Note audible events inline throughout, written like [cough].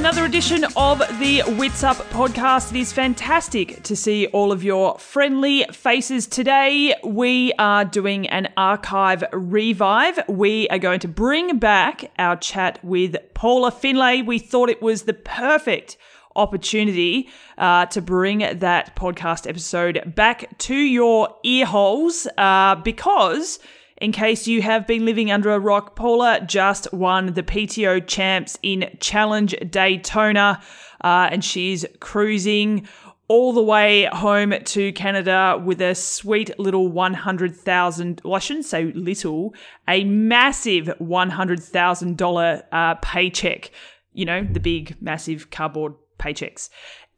another edition of the Witsup podcast. It is fantastic to see all of your friendly faces today. We are doing an archive revive. We are going to bring back our chat with Paula Findlay. We thought it was the perfect opportunity uh, to bring that podcast episode back to your ear holes uh, because in case you have been living under a rock, Paula just won the PTO champs in Challenge Daytona, uh, and she's cruising all the way home to Canada with a sweet little 100,000, well, I shouldn't say little, a massive $100,000 uh, paycheck. You know, the big, massive cardboard paychecks.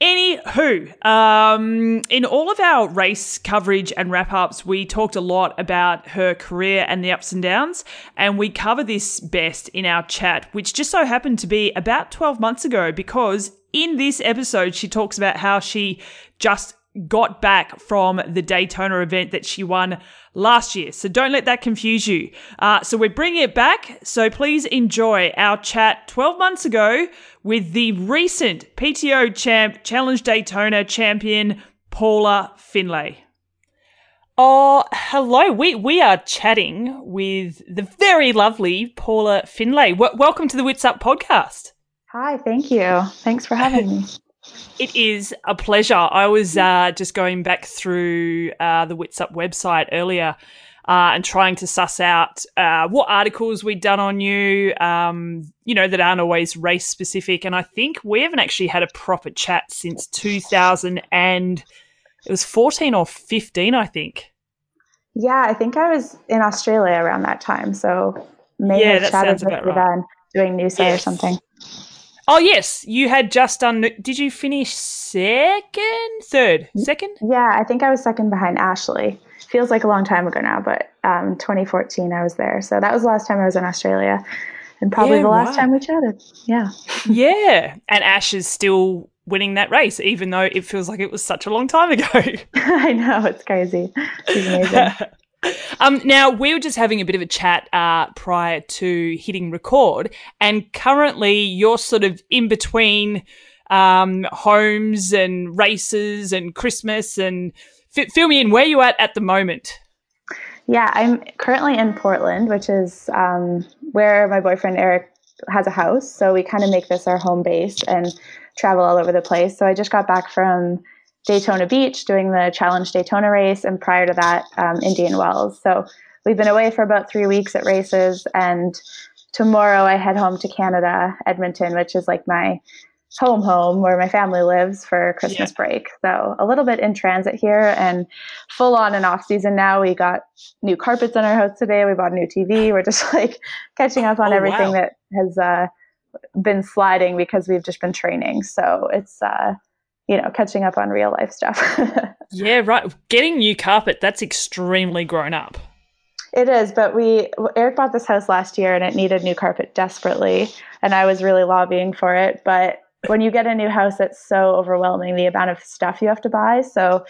Anywho, um, in all of our race coverage and wrap ups, we talked a lot about her career and the ups and downs, and we cover this best in our chat, which just so happened to be about 12 months ago because in this episode, she talks about how she just got back from the Daytona event that she won last year. So don't let that confuse you. Uh, so we're bringing it back. So please enjoy our chat 12 months ago with the recent PTO champ, Challenge Daytona champion, Paula Findlay. Oh, hello. We we are chatting with the very lovely Paula Findlay. W- welcome to the Witsup podcast. Hi, thank you. Thanks for having me. [laughs] [laughs] It is a pleasure. I was uh, just going back through uh, the Witsup website earlier uh, and trying to suss out uh, what articles we'd done on you, um, you know, that aren't always race specific. And I think we haven't actually had a proper chat since 2000 and it was 14 or 15, I think. Yeah, I think I was in Australia around that time. So maybe yeah, that sounds about right. then doing Noosa yes. or something. Oh yes, you had just done. Did you finish second, third, second? Yeah, I think I was second behind Ashleigh. Feels like a long time ago now, but um, 2014 I was there. So that was the last time I was in Australia, and probably yeah, the last time we chatted. Yeah. yeah, and Ash is still winning that race, even though it feels like it was such a long time ago. [laughs] I know it's crazy. She's amazing. [laughs] Um, now, we were just having a bit of a chat uh, prior to hitting record, and currently you're sort of in between um, homes and races and Christmas. And f- fill me in, where you at at the moment? Yeah, I'm currently in Portland, which is um, where my boyfriend Eric has a house. So we kind of make this our home base and travel all over the place. So I just got back from Daytona Beach doing the Challenge Daytona race, and prior to that, um, Indian Wells. So we've been away for about three weeks at races, and tomorrow I head home to Canada, Edmonton, which is like my home home where my family lives for Christmas yeah. break. So a little bit in transit here and full on and off season now. We got new carpets in our house today. We bought a new TV. We're just [laughs] like catching up on oh, everything wow. that has uh, been sliding because we've just been training. So it's uh, you know, catching up on real life stuff. [laughs] yeah, right. Getting new carpet, that's extremely grown up. It is, but we Eric bought this house last year and it needed new carpet desperately, and I was really lobbying for it, but when you get a new house it's so overwhelming the amount of stuff you have to buy. So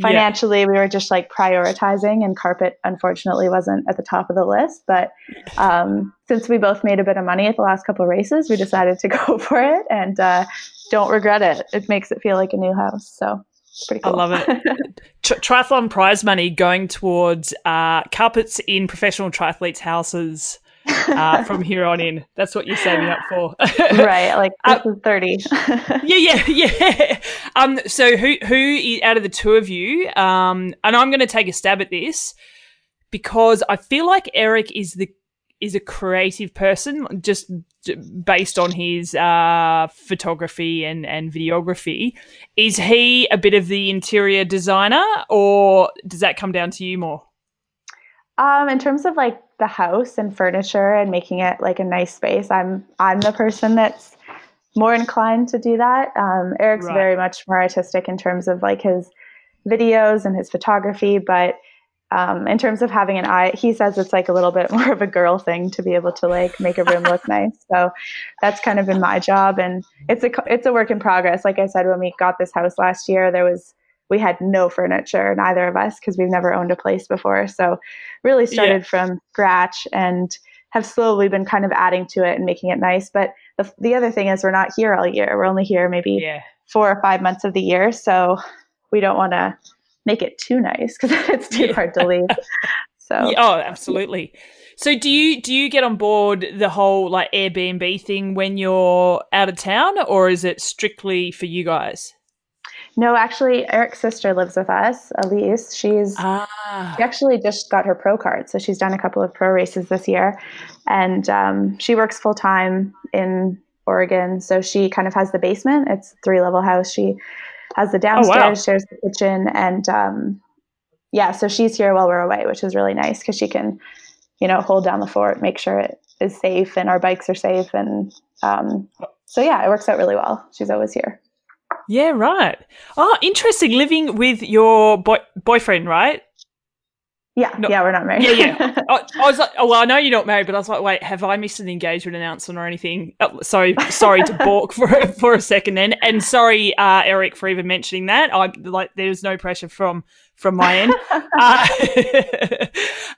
financially yeah. we were just like prioritizing and carpet unfortunately wasn't at the top of the list but um, since we both made a bit of money at the last couple of races we decided to [laughs] go for it and uh, don't regret it. It makes it feel like a new house. So pretty cool. I love it. [laughs] triathlon prize money going towards uh, carpets in professional triathletes' houses. [laughs] Uh, from here on in, that's what you're saving up for, [laughs] right? Like this uh, is thirty. [laughs] yeah, yeah, yeah. Um, so who who out of the two of you? Um, and I'm going to take a stab at this because I feel like Eric is the is a creative person, just based on his uh, photography and, and videography. Is he a bit of the interior designer, or does that come down to you more? Um, in terms of like the house and furniture and making it like a nice space, I'm I'm the person that's more inclined to do that. Um, Eric's right. very much more artistic in terms of like his videos and his photography, but um, in terms of having an eye, he says it's like a little bit [laughs] more of a girl thing to be able to like make a room look nice. So that's kind of been my job, and it's a it's a work in progress. Like I said, when we got this house last year, there was we had no furniture, neither of us, because we've never owned a place before. So really started yeah. from scratch, and have slowly been kind of adding to it and making it nice. But the, the other thing is we're not here all year. We're only here maybe Yeah. four or five months of the year. So we don't want to make it too nice because [laughs] it's too Yeah. hard to leave. So oh, absolutely. So do you do you get on board the whole like Airbnb thing when you're out of town, or is it strictly for you guys? No, actually, Eric's sister lives with us, Elise. She's Ah, She actually just got her pro card, so she's done a couple of pro races this year, and um, she works full time in Oregon. So she kind of has the basement. It's a three level house. She has the downstairs, wow. shares the kitchen, and um, yeah. So she's here while we're away, which is really nice because she can, you know, hold down the fort, make sure it is safe, and our bikes are safe, and um, so yeah, it works out really well. She's always here. Yeah, right. Oh, interesting. Living with your boy- boyfriend, right? Yeah, No- yeah, we're not married. Yeah, yeah. [laughs] I, I was like, oh, well, I know you're not married, but I was like, wait, have I missed an engagement announcement or anything? Oh, sorry, sorry to balk for for a second then, and sorry, uh, Eric, for even mentioning that. I like, there's no pressure from from my end. [laughs] Uh, [laughs]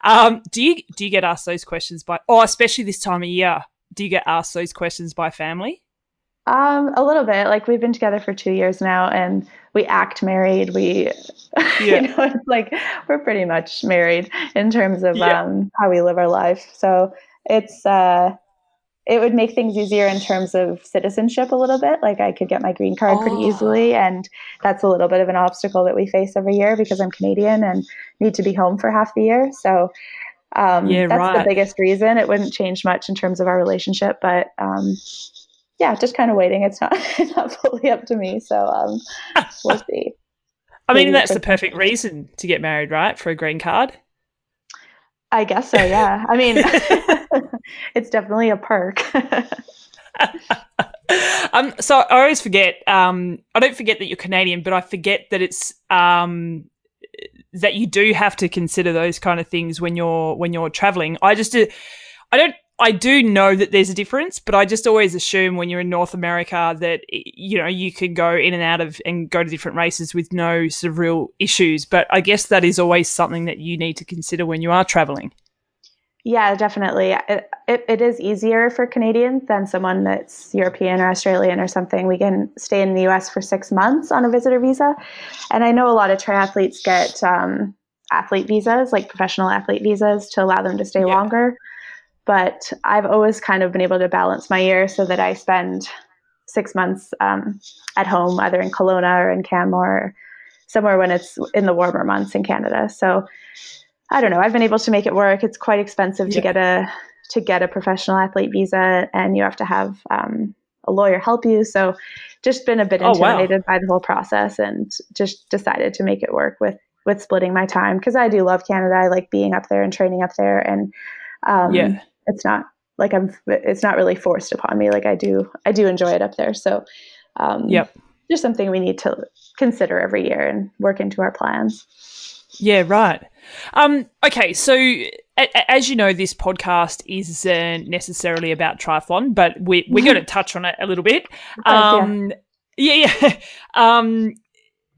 um, do you do you get asked those questions by, oh, especially this time of year? Do you get asked those questions by family? Um, a little bit. Like we've been together for two years now, and we act married. We, [laughs] Yeah. you know, it's like we're pretty much married in terms of Yeah. um, how we live our life. So it's uh, it would make things easier in terms of citizenship a little bit. Like I could get my green card pretty Oh. easily, and that's a little bit of an obstacle that we face every year because I'm Canadian and need to be home for half the year. So. Um, Yeah, that's right. the biggest reason. It wouldn't change much in terms of our relationship, but um, yeah, just kind of waiting. It's not [laughs] not fully up to me, so um, we'll [laughs] see. I mean, Maybe that's the perfect reason to get married, right? For a green card. I guess so. Yeah. I mean, [laughs] it's definitely a perk. um, so I always forget. Um, I don't forget that you're Canadian, but I forget that it's um, that you do have to consider those kind of things when you're when you're traveling. I just, do, I don't. I do know that there's a difference, but I just always assume when you're in North America that you know you can go in and out of and go to different races with no sort of real issues. But I guess that is always something that you need to consider when you are traveling. yeah, definitely. It, it, it is easier for Canadians than someone that's European or Australian or something. We can stay in the US for six months on a visitor visa. And I know a lot of triathletes get um, athlete visas, like professional athlete visas, to allow them to stay Yeah. longer. But I've always kind of been able to balance my year so that I spend six months um, at home, either in Kelowna or in Canmore, or somewhere when it's in the warmer months in Canada. So I don't know. I've been able to make it work. It's quite expensive Yeah. to get a to get a professional athlete visa, and you have to have um, a lawyer help you. So just been a bit Oh, wow. intimidated by the whole process, and just decided to make it work with with splitting my time because I do love Canada. I like being up there and training up there, and um, Yeah. It's not like I'm. It's not really forced upon me. Like I do. I do enjoy it up there. So um, Yep. just something we need to consider every year and work into our plans. Yeah, right. Um, okay, so a- as you know, this podcast isn't necessarily about triathlon, but we, we're going to touch on it a little bit. Um, yeah, yeah. [laughs] Um,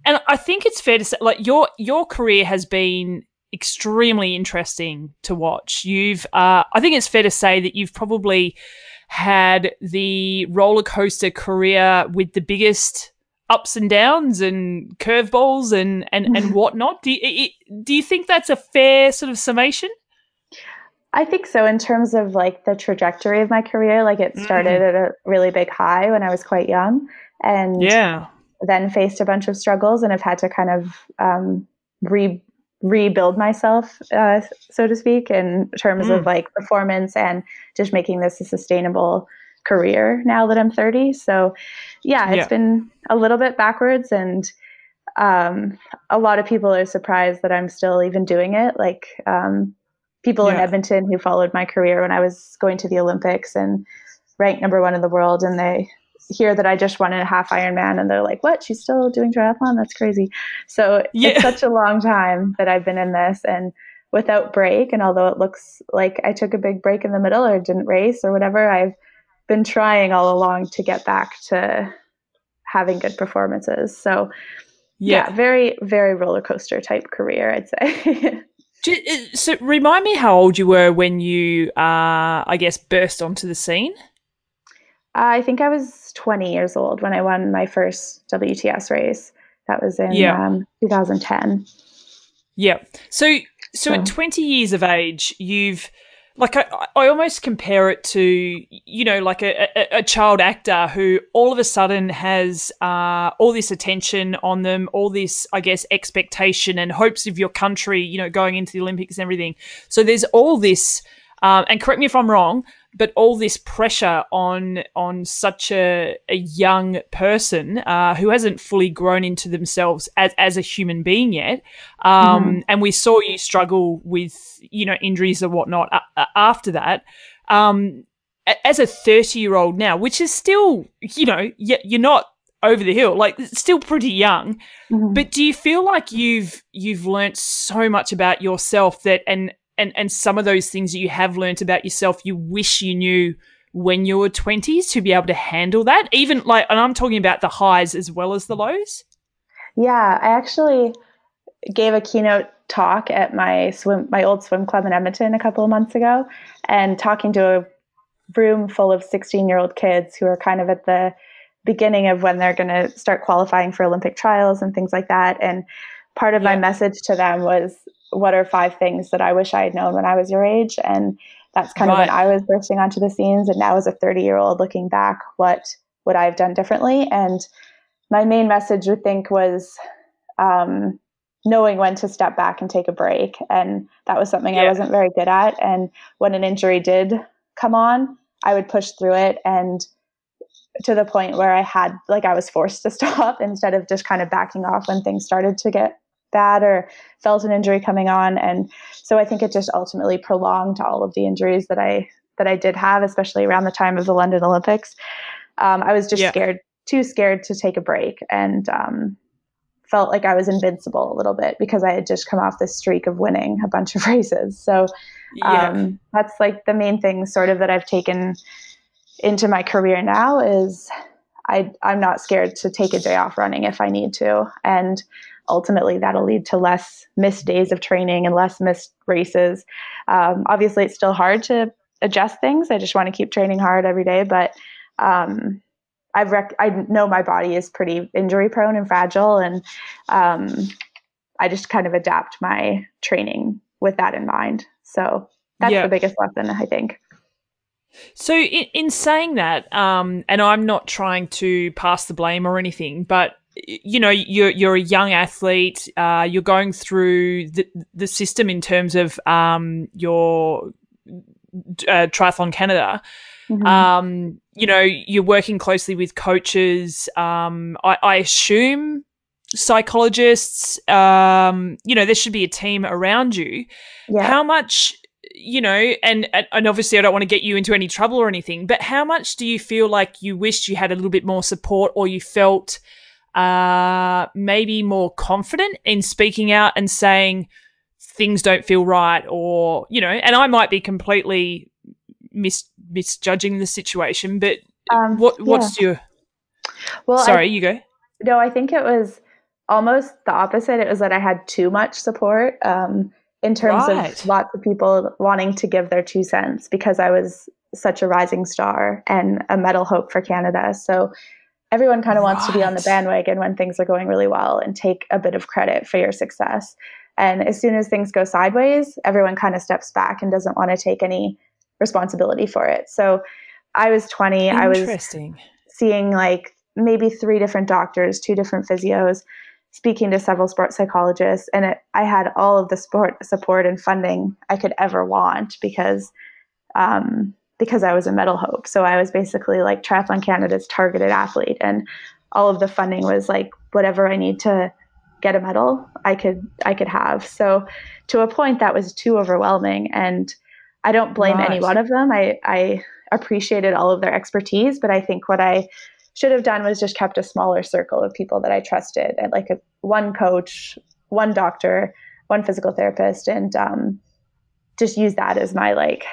and I think it's fair to say, like your your career has been extremely interesting to watch. You've, uh, I think it's fair to say that you've probably had the roller coaster career with the biggest ups and downs and curveballs and and and [laughs] whatnot. Do you, do you think that's a fair sort of summation? I think so. In terms of like the trajectory of my career, like it started at a really big high when I was quite young, and Yeah. then faced a bunch of struggles, and have had to kind of um, re rebuild myself, uh, so to speak, in terms Mm. of like performance and just making this a sustainable career now that I'm 30. So, yeah, it's Yeah. been a little bit backwards, and um, a lot of people are surprised that I'm still even doing it. Like um, people in Edmonton who followed my career when I was going to the Olympics and ranked number one in the world, and they hear that I just won a half Ironman, and they're like, "What? She's still doing triathlon? That's crazy." So Yeah. it's such a long time that I've been in this, and without break. And although it looks like I took a big break in the middle or didn't race or whatever, I've been trying all along to get back to having good performances. So Yeah. yeah, very, very roller coaster type career, I'd say. [laughs] Uh, so remind me how old you were when you, uh, I guess, burst onto the scene. I think I was 20 years old when I won my first WTS race. That was in yeah. um, 2010. Yeah. So, so, so at 20 years of age, you've like I, I almost compare it to you know like a, a, a child actor who all of a sudden has uh, all this attention on them all this i guess expectation and hopes of your country you know going into the olympics and everything so there's all this um, and correct me if i'm wrong but all this pressure on on such a, a young person uh, who hasn't fully grown into themselves as, as a human being yet, um, mm-hmm. and we saw you struggle with you know injuries and whatnot uh, after that. Um, as a 30 year old now, which is still, you know, you're not over the hill, like still pretty young. Mm-hmm. But do you feel like you've you've learnt so much about yourself that and and and some of those things that you have learnt about yourself you wish you knew when you were 20s to be able to handle that. Even like and i'm talking about the highs as well as the lows. Yeah i actually gave a keynote talk at my swim my old swim club in edmonton a couple of months ago and talking to a room full of 16 year old kids who are kind of at the beginning of when they're going to start qualifying for olympic trials and things like that. And part of yeah. my message to them was what are five things that I wish I had known when I was your age? And that's kind right. of when I was bursting onto the scenes. And now, as a 30 year old looking back, what would I have done differently? And my main message, I think, was um, knowing when to step back and take a break. And that was something yeah. I wasn't very good at. And when an injury did come on, I would push through it and to the point where I had, like, I was forced to [laughs] stop instead of just kind of backing off when things started to get bad or felt an injury coming on. And so I think it just ultimately prolonged all of the injuries that I that I did have, especially around the time of the London Olympics. Um, I was just yeah. scared, too scared to take a break, and um, felt like I was invincible a little bit because I had just come off this streak of winning a bunch of [laughs] races. So yeah. um, that's like the main thing, sort of, that I've taken into my career now is I, I'm not scared to take a day off running if I need to, and ultimately that'll lead to less missed days of training and less missed races. Um, obviously, it's still hard to adjust things. I just want to keep training hard every day, but um, I've rec- I know my body is pretty injury prone and fragile, and um, I just kind of adapt my training with that in mind. So that's yeah. the biggest lesson, I think. So, in, in saying that, um, and I'm not trying to pass the blame or anything, but you know you're you're a young athlete uh, you're going through the, the system in terms of um, your uh, triathlon canada mm-hmm. um, you know you're working closely with coaches um, I, I, assume psychologists um, you know there should be a team around you yeah. how much you know and and obviously I don't want to get you into any trouble or anything but how much do you feel like you wished you had a little bit more support or you felt uh, maybe more confident in speaking out and saying things don't feel right, or you know, and I might be completely mis- misjudging the situation, but um, what what's yeah. your? Well, sorry, I, you go. No, I think it was almost the opposite. It was that I had too much support um, in terms right. of lots of people wanting to give their two cents because I was such a rising star and a medal hope for Canada. So everyone kind of wants to be on the bandwagon when things are going really well and take a bit of credit for your success. And as soon as things go sideways, everyone kind of steps back and doesn't want to take any responsibility for it. So I was 20, I was seeing like maybe three different doctors, two different physios, speaking to several sports psychologists, and it, I had all of the sport support and funding I could ever want because um, because I was a medal hope. So I was basically like Triathlon Canada's targeted athlete, and all of the funding was like whatever I need to get a medal, I could I could have. So to a point, that was too overwhelming, and I don't blame any one of them. I I appreciated all of their expertise, but I think what I should have done was just kept a smaller circle of people that I trusted, and like a, one coach, one doctor, one physical therapist, and um, just use that as my like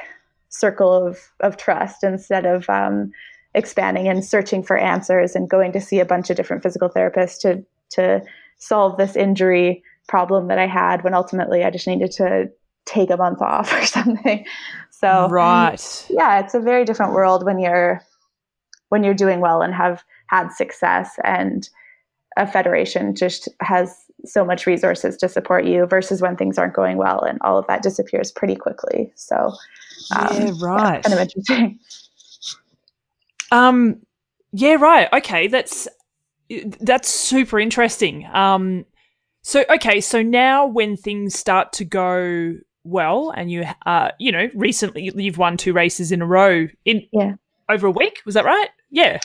circle of, of trust instead of um, expanding and searching for answers and going to see a bunch of different physical therapists to to solve this injury problem that I had when ultimately I just needed to take a month off [laughs] or something. So right, yeah, it's a very different world when you're when you're doing well and have had success and a federation just has so much resources to support you versus when things aren't going well and all of that disappears pretty quickly. So um, yeah, right, kind of interesting. Um, yeah, right. Okay, that's that's super interesting. Um, so okay, so now when things start to go well, and you, uh, you know, recently you've won two races in a row in yeah over a week. Was that right? Yeah,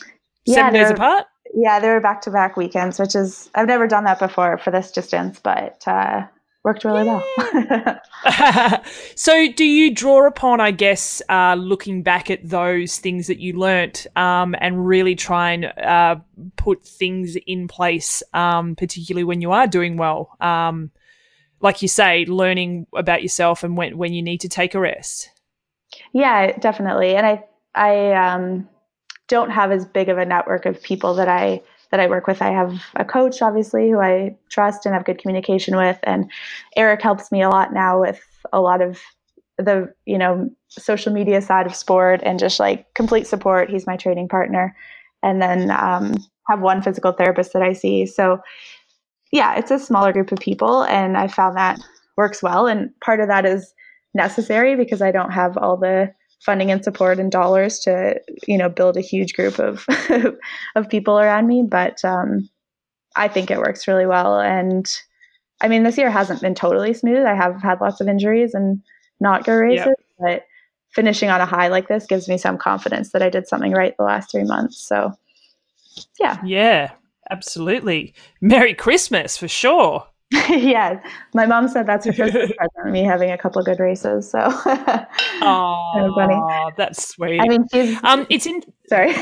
seven days apart. Yeah, they were back to back weekends, which is I've never done that before for this distance, but uh, worked really well. [laughs] so, do you draw upon, I guess, uh, looking back at those things that you learnt um, and really try and uh, put things in place, um, particularly when you are doing well? Um, like you say, learning about yourself and when, when you need to take a rest. Yeah, definitely. And I, I um, don't have as big of a network of people that I that I work with. I have a coach, obviously, who I trust and have good communication with, and Eric helps me a lot now with a lot of the you know social media side of sport and just like complete support. He's my training partner, and then um, have one physical therapist that I see. So yeah, it's a smaller group of people, and I found that works well. And part of that is necessary because I don't have all the funding and support and dollars to you know build a huge group of [laughs] of people around me but um, i think it works really well. And i mean this year hasn't been totally smooth. I have had lots of injuries and not good races yep. but finishing on a high like this gives me some confidence that i did something right the last three months. So yeah. Yeah absolutely. Merry christmas for sure [laughs] yeah, my mom said that's her Christmas [laughs] present, me having a couple of good races. So, [laughs] oh, funny. That's sweet. I mean, she's um, it's in. Sorry.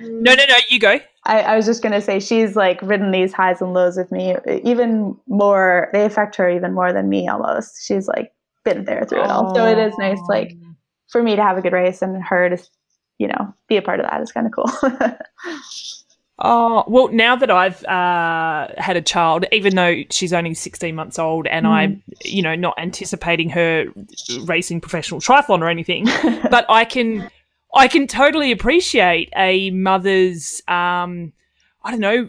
no, no, no. You go. I, I was just gonna say she's like ridden these highs and lows with me, even more. They affect her even more than me. Almost, she's like been there through it all. So it is nice, like for me to have a good race and her to, you know, be a part of that is kind of cool. Oh, well, now that I've uh, had a child, even though she's only 16 months old and mm. I'm, you know, not anticipating her racing professional triathlon or anything, [laughs] but I can, I can totally appreciate a mother's, um, I don't know,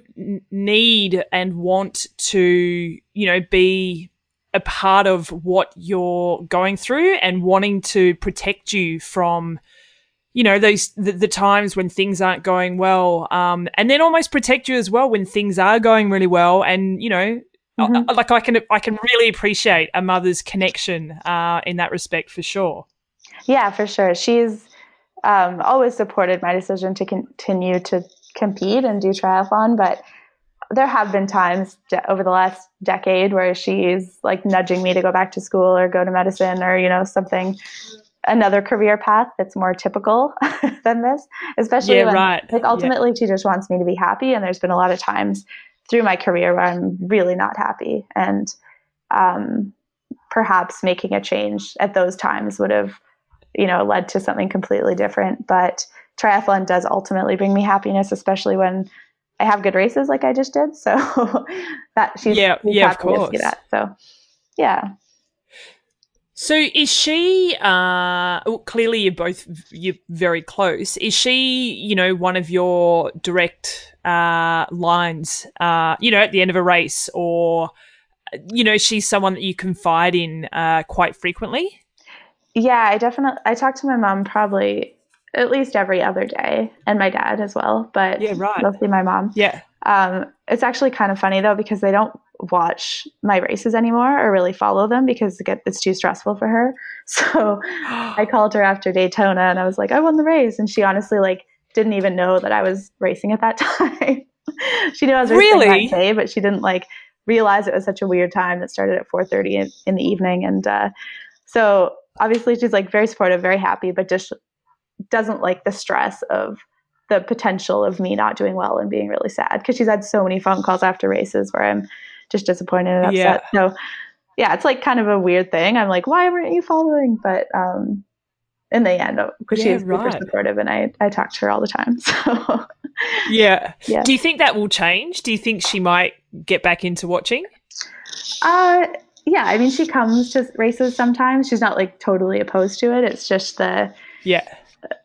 need and want to, you know, be a part of what you're going through and wanting to protect you from, you know those the, the, times when things aren't going well um, and then almost protect you as well when things are going really well and you know mm-hmm. like i can i can really appreciate a mother's connection uh, in that respect for sure yeah for sure she's um, always supported my decision to continue to compete and do triathlon but there have been times over the last decade where she's like nudging me to go back to school or go to medicine or you know something another career path that's more typical [laughs] than this, especially yeah, when right. like ultimately yeah. she just wants me to be happy. And there's been a lot of times through my career where I'm really not happy. And um, perhaps making a change at those times would have, you know, led to something completely different. But triathlon does ultimately bring me happiness, especially when I have good races like I just did. So [laughs] that she's, yeah, she's yeah, happy of course. to see that. So yeah. So is she? Uh, well, clearly, you're both you're very close. Is she? You know, one of your direct uh, lines. Uh, you know, at the end of a race, or you know, she's someone that you confide in uh, quite frequently. Yeah, I definitely. I talk to my mom probably at least every other day, and my dad as well. But yeah, right. Mostly my mom. Yeah. Um, it's actually kind of funny though because they don't watch my races anymore or really follow them because it's too stressful for her. [laughs] So I [gasps] called her after Daytona and I was like, I won the race. And she honestly like didn't even know that I was racing at that [laughs] time. she knew I was racing really? that day, but she didn't like realize it was such a weird time that started at 4.30 in, in the evening. And uh, so obviously she's like very supportive, very happy, but just doesn't like the stress of the potential of me not doing well and being really sad because she's had so many phone calls after races where I'm just disappointed and upset. Yeah. So yeah, it's like kind of a weird thing. I'm like, why weren't you following? But um, in the end, because yeah, she's right. super supportive and I, I talk to her all the time. [laughs] So yeah. yeah. Do you think that will change? Do you think she might get back into watching? Uh, yeah, I mean, she comes to races sometimes. She's not like totally opposed to it. It's just the yeah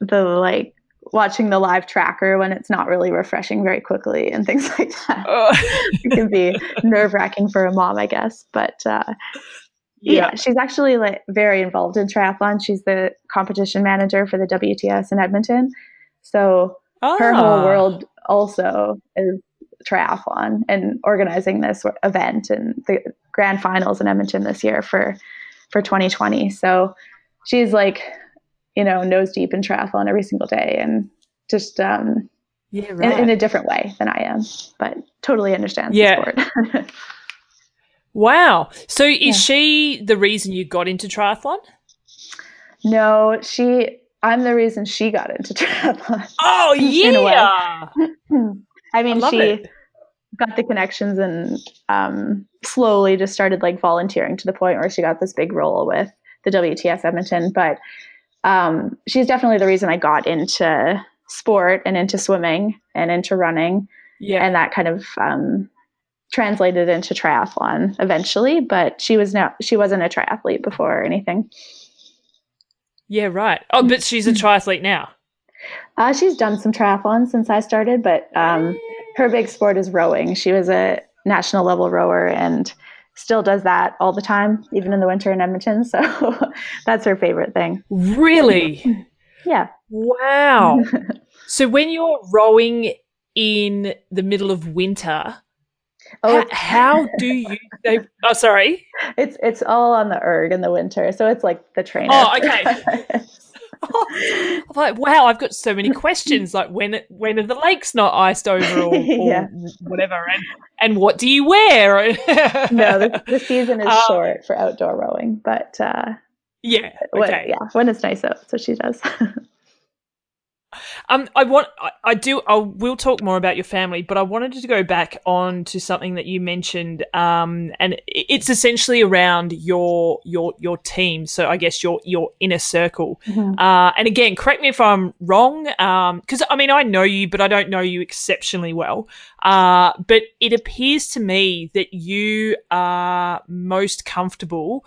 the like watching the live tracker when it's not really refreshing very quickly and things [laughs] like that. Oh. it can be [laughs] nerve wracking for a mom, I guess. But uh, yeah. yeah. she's actually like very involved in triathlon. She's the competition manager for the WTS in Edmonton. So ah. her whole ah. world also is triathlon and organizing this event and the grand finals in Edmonton this year for for 2020. So she's like, you know, nose deep in triathlon every single day and just um yeah, right. in, in, a different way than I am, but totally understands yeah. the sport. [laughs] wow. So is yeah. she the reason you got into triathlon? No, she I'm the reason she got into [laughs] triathlon. Oh [laughs] yeah. [clears throat] I mean, I she it. got the connections and um, slowly just started like volunteering to the point where she got this big role with the WTS Edmonton. But um, she's definitely the reason I got into sport and into swimming and into running. Yeah. And that kind of um, translated into triathlon eventually. But she was not she wasn't a triathlete before or anything. Yeah, right. Oh, but she's a [laughs] triathlete now. Uh, she's done some triathlons since I started, but um, her big sport is rowing. She was a national level rower and still does that all the time, even in the winter in Edmonton. So [laughs] that's her favorite thing. Really? [laughs] yeah. Wow. [laughs] so when you're rowing in the middle of winter, Oh, how, how do you? They, oh, sorry. It's it's all on the erg in the winter, so it's like the trainer. Oh, okay. I'm like, wow, I've got so many questions. Like, when when are the lakes not iced over or, [laughs] or yeah. whatever? And and what do you wear? [laughs] no, the, the, season is um, short for outdoor rowing, but uh, yeah, okay. when, yeah, when it's nice out, so she does. [laughs] Um, I want, I, I, do, I will talk more about your family, but I wanted to go back on to something that you mentioned, um, and it's essentially around your your your team. So I guess your your inner circle. Mm-hmm. Uh, and again, correct me if I'm wrong, because um, I mean I know you, but I don't know you exceptionally well. Uh, but it appears to me that you are most comfortable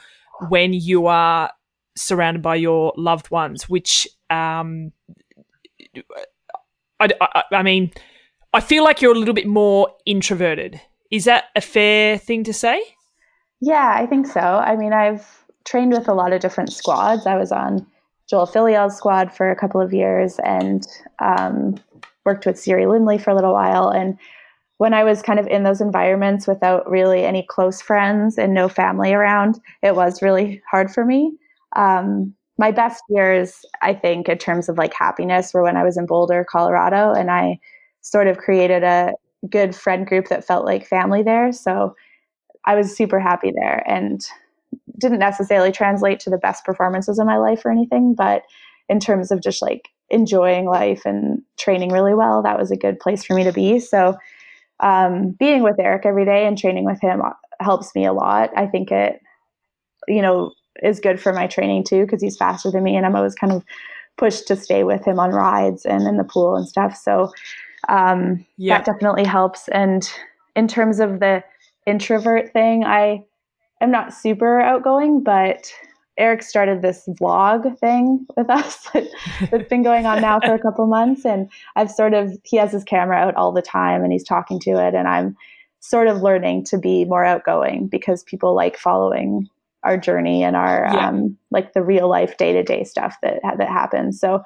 when you are surrounded by your loved ones, which um, I, I, I mean, I feel like you're a little bit more introverted. Is that a fair thing to say? Yeah, I think so. I mean, I've trained with a lot of different squads. I was on Joel Filliol's squad for a couple of years and um, worked with Siri Lindley for a little while. And when I was kind of in those environments without really any close friends and no family around, it was really hard for me. Um, my best years, I think, in terms of like happiness, were when I was in Boulder, Colorado, and I sort of created a good friend group that felt like family there. So I was super happy there and didn't necessarily translate to the best performances of my life or anything, but in terms of just like enjoying life and training really well, that was a good place for me to be. So um, being with Eric every day and training with him helps me a lot. I think it, you know, is good for my training too because he's faster than me and I'm always kind of pushed to stay with him on rides and in the pool and stuff. So um, yeah. that definitely helps. And in terms of the introvert thing, I am not super outgoing, but Eric started this vlog thing with [laughs] us that's been going on now for a couple months. And I've sort of, he has his camera out all the time and he's talking to it. And I'm sort of learning to be more outgoing because people like following our journey and our yeah. um, like the real life day to day stuff that that happens. So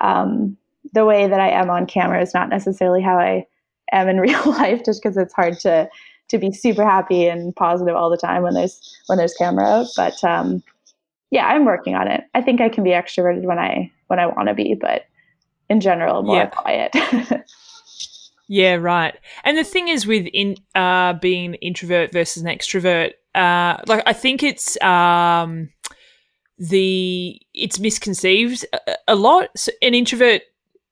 um, the way that I am on camera is not necessarily how I am in [laughs] real life, just because it's hard to to be super happy and positive all the time when there's when there's camera out. But um, yeah, I'm working on it. I think I can be extroverted when I when I want to be, but in general, more yeah. quiet. [laughs] yeah, right. And the thing is, with in uh, being introvert versus an extrovert, uh, like I think it's um, the it's misconceived a, a lot. So an introvert,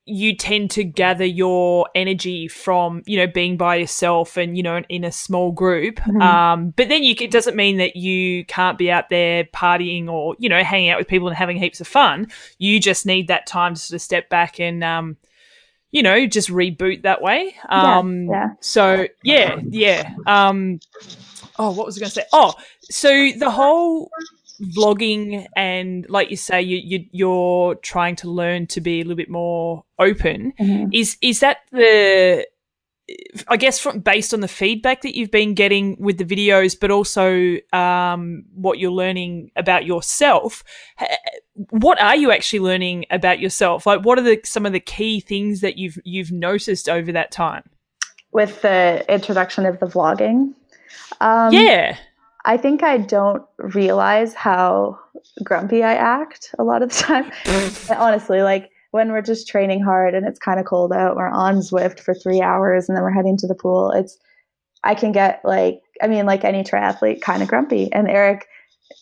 you tend to gather your energy from you know being by yourself and you know in a small group. Mm-hmm. Um, but then you, it doesn't mean that you can't be out there partying or you know hanging out with people and having heaps of fun. You just need that time to sort of step back and um, you know, just reboot that way. Um, yeah, yeah. So yeah, yeah. Oh, what was I going to say? Oh, so the whole vlogging and like you say you, you you're trying to learn to be a little bit more open Mhm. is is that the i guess from based on the feedback that you've been getting with the videos but also um, what you're learning about yourself what are you actually learning about yourself like what are the some of the key things that you've you've noticed over that time With the introduction of the vlogging, um, yeah I think I don't realize how grumpy I act a lot of the [laughs] time. [laughs] Honestly, like when we're just training hard and it's kind of cold out, we're on Zwift for three hours and then we're heading to the pool. It's, I can get like, I mean, like any triathlete, kind of grumpy. And Eric,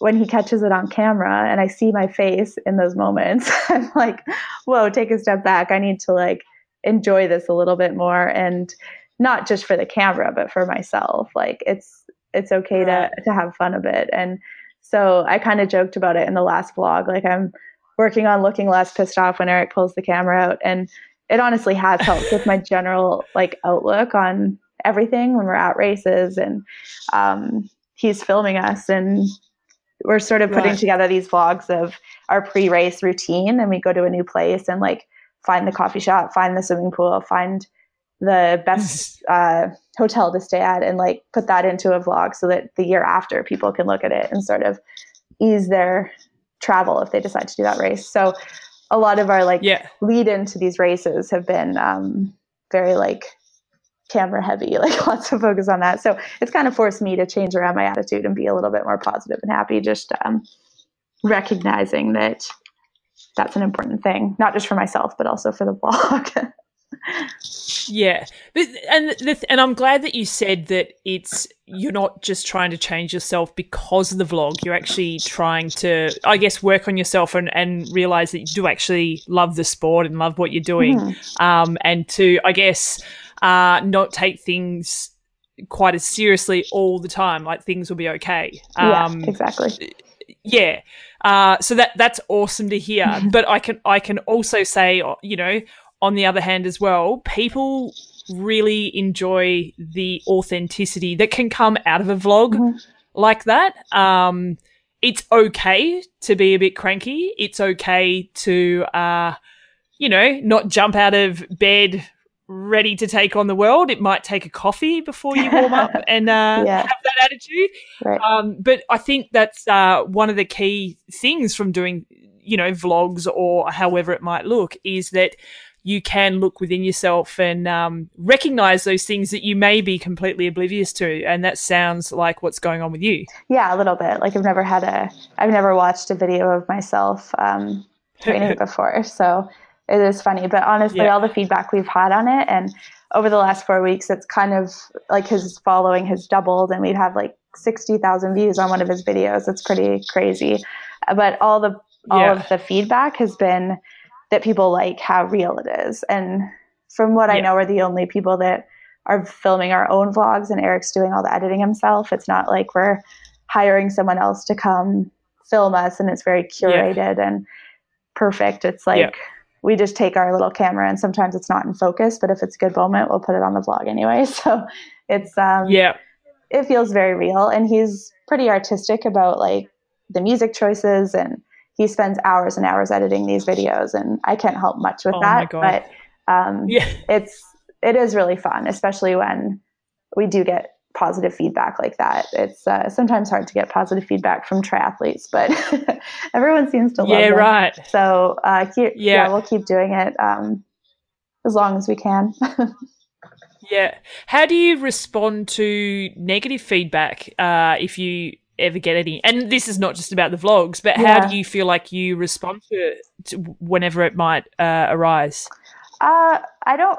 when he catches it on camera and I see my face in those moments, [laughs] I'm like, whoa, take a step back. I need to like enjoy this a little bit more and not just for the camera, but for myself. Like it's, it's okay to, to have fun a bit. And so I kind of joked about it in the last vlog. Like I'm working on looking less pissed off when Eric pulls the camera out. And it honestly has helped with my [laughs] general like outlook on everything when we're at races and um, he's filming us and we're sort of putting Right. together these vlogs of our pre-race routine and we go to a new place and like find the coffee shop find the swimming pool find the best [laughs] uh, hotel to stay at and like put that into a vlog so that the year after people can look at it and sort of ease their travel if they decide to do that race so a lot of our like yeah lead into these races have been um, very like camera heavy, [laughs] like lots of focus on that. So it's kind of forced me to change around my attitude and be a little bit more positive and happy, just um, recognizing that that's an important thing, not just for myself, but also for the [laughs] blog. Yeah, but and the, and I'm glad that you said that it's you're not just trying to change yourself because of the vlog. You're actually trying to, I guess, work on yourself and and realize that you do actually love the sport and love what you're doing, Mhm. um, and to, I guess, uh, not take things quite as seriously all the time. Like things will be okay. Um, yeah, exactly. yeah uh, so that that's awesome to hear [laughs] but i can i can also say you know on the other hand as well people really enjoy the authenticity that can come out of a vlog Mhm. like that um it's okay to be a bit cranky it's okay to uh you know not jump out of bed ready to take on the world it might take a coffee before you warm up [laughs] and uh Yeah. have that attitude Right. um, but I think that's uh, one of the key things from doing, you know, vlogs or however it might look is that you can look within yourself and um, recognize those things that you may be completely oblivious to. And that sounds like what's going on with you. Yeah, a little bit. Like I've never had a, I've never watched a video of myself um, training [laughs] before, so it is funny. But honestly, Yeah. all the feedback we've had on it, and over the last four weeks, it's kind of like his following has doubled, and we'd have like sixty thousand views on one of his videos. It's pretty crazy. But all the all Yeah. of the feedback has been that people like how real it is, and from what I know, we're the only people that are filming our own vlogs, and Eric's doing all the editing himself. It's not like we're hiring someone else to come film us and it's very curated and perfect. It's like Yeah. we just take our little camera and sometimes it's not in focus, but if it's a good moment, we'll put it on the vlog anyway. [laughs] So it's um yeah. it feels very real and he's pretty artistic about like the music choices and he spends hours and hours editing these videos and I can't help much with Oh that. But um Yeah. it's it is really fun, especially when we do get positive feedback like that. It's uh, sometimes hard to get positive feedback from triathletes, but [laughs] everyone seems to love it. Yeah, them. right. So uh, keep, yeah. Yeah. we'll keep doing it um, as long as we can. [laughs] Yeah. How do you respond to negative feedback uh, if you ever get any? And this is not just about the vlogs, but how do you feel like you respond to it to whenever it might uh, arise? Uh, I don't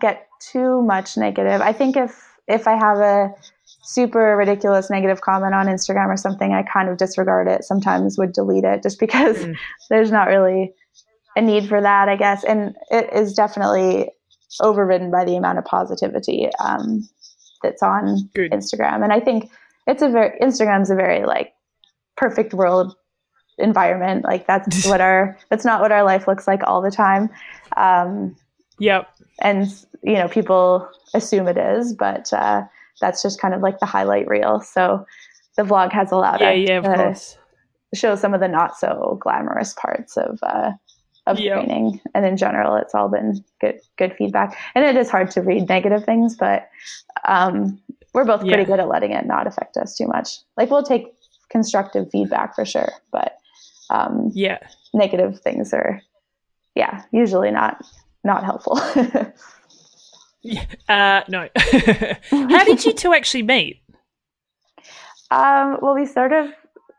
get too much negative. I think if if I have a super ridiculous negative comment on Instagram or something, I kind of disregard it. Sometimes would delete it just because Mm. [laughs] there's not really a need for that, I guess. And it is definitely overridden by the amount of positivity um, that's on Good. Instagram. And I think it's a very Instagram's a very like perfect world environment. Like that's [laughs] what our that's not what our life looks like all the time. Um, Yep. and you know people assume it is but uh, that's just kind of like the highlight reel. So the vlog has allowed yeah, us yeah, of to course. show some of the not so glamorous parts of uh, of Yeah. training. And in general, it's all been good good feedback. And it is hard to read negative things, but um, we're both pretty Yeah. good at letting it not affect us too much. Like we'll take constructive feedback for sure, but um, Yeah. negative things are, yeah, usually not not helpful. [laughs] Uh, no. [laughs] How did you two actually meet? Um, well, we sort of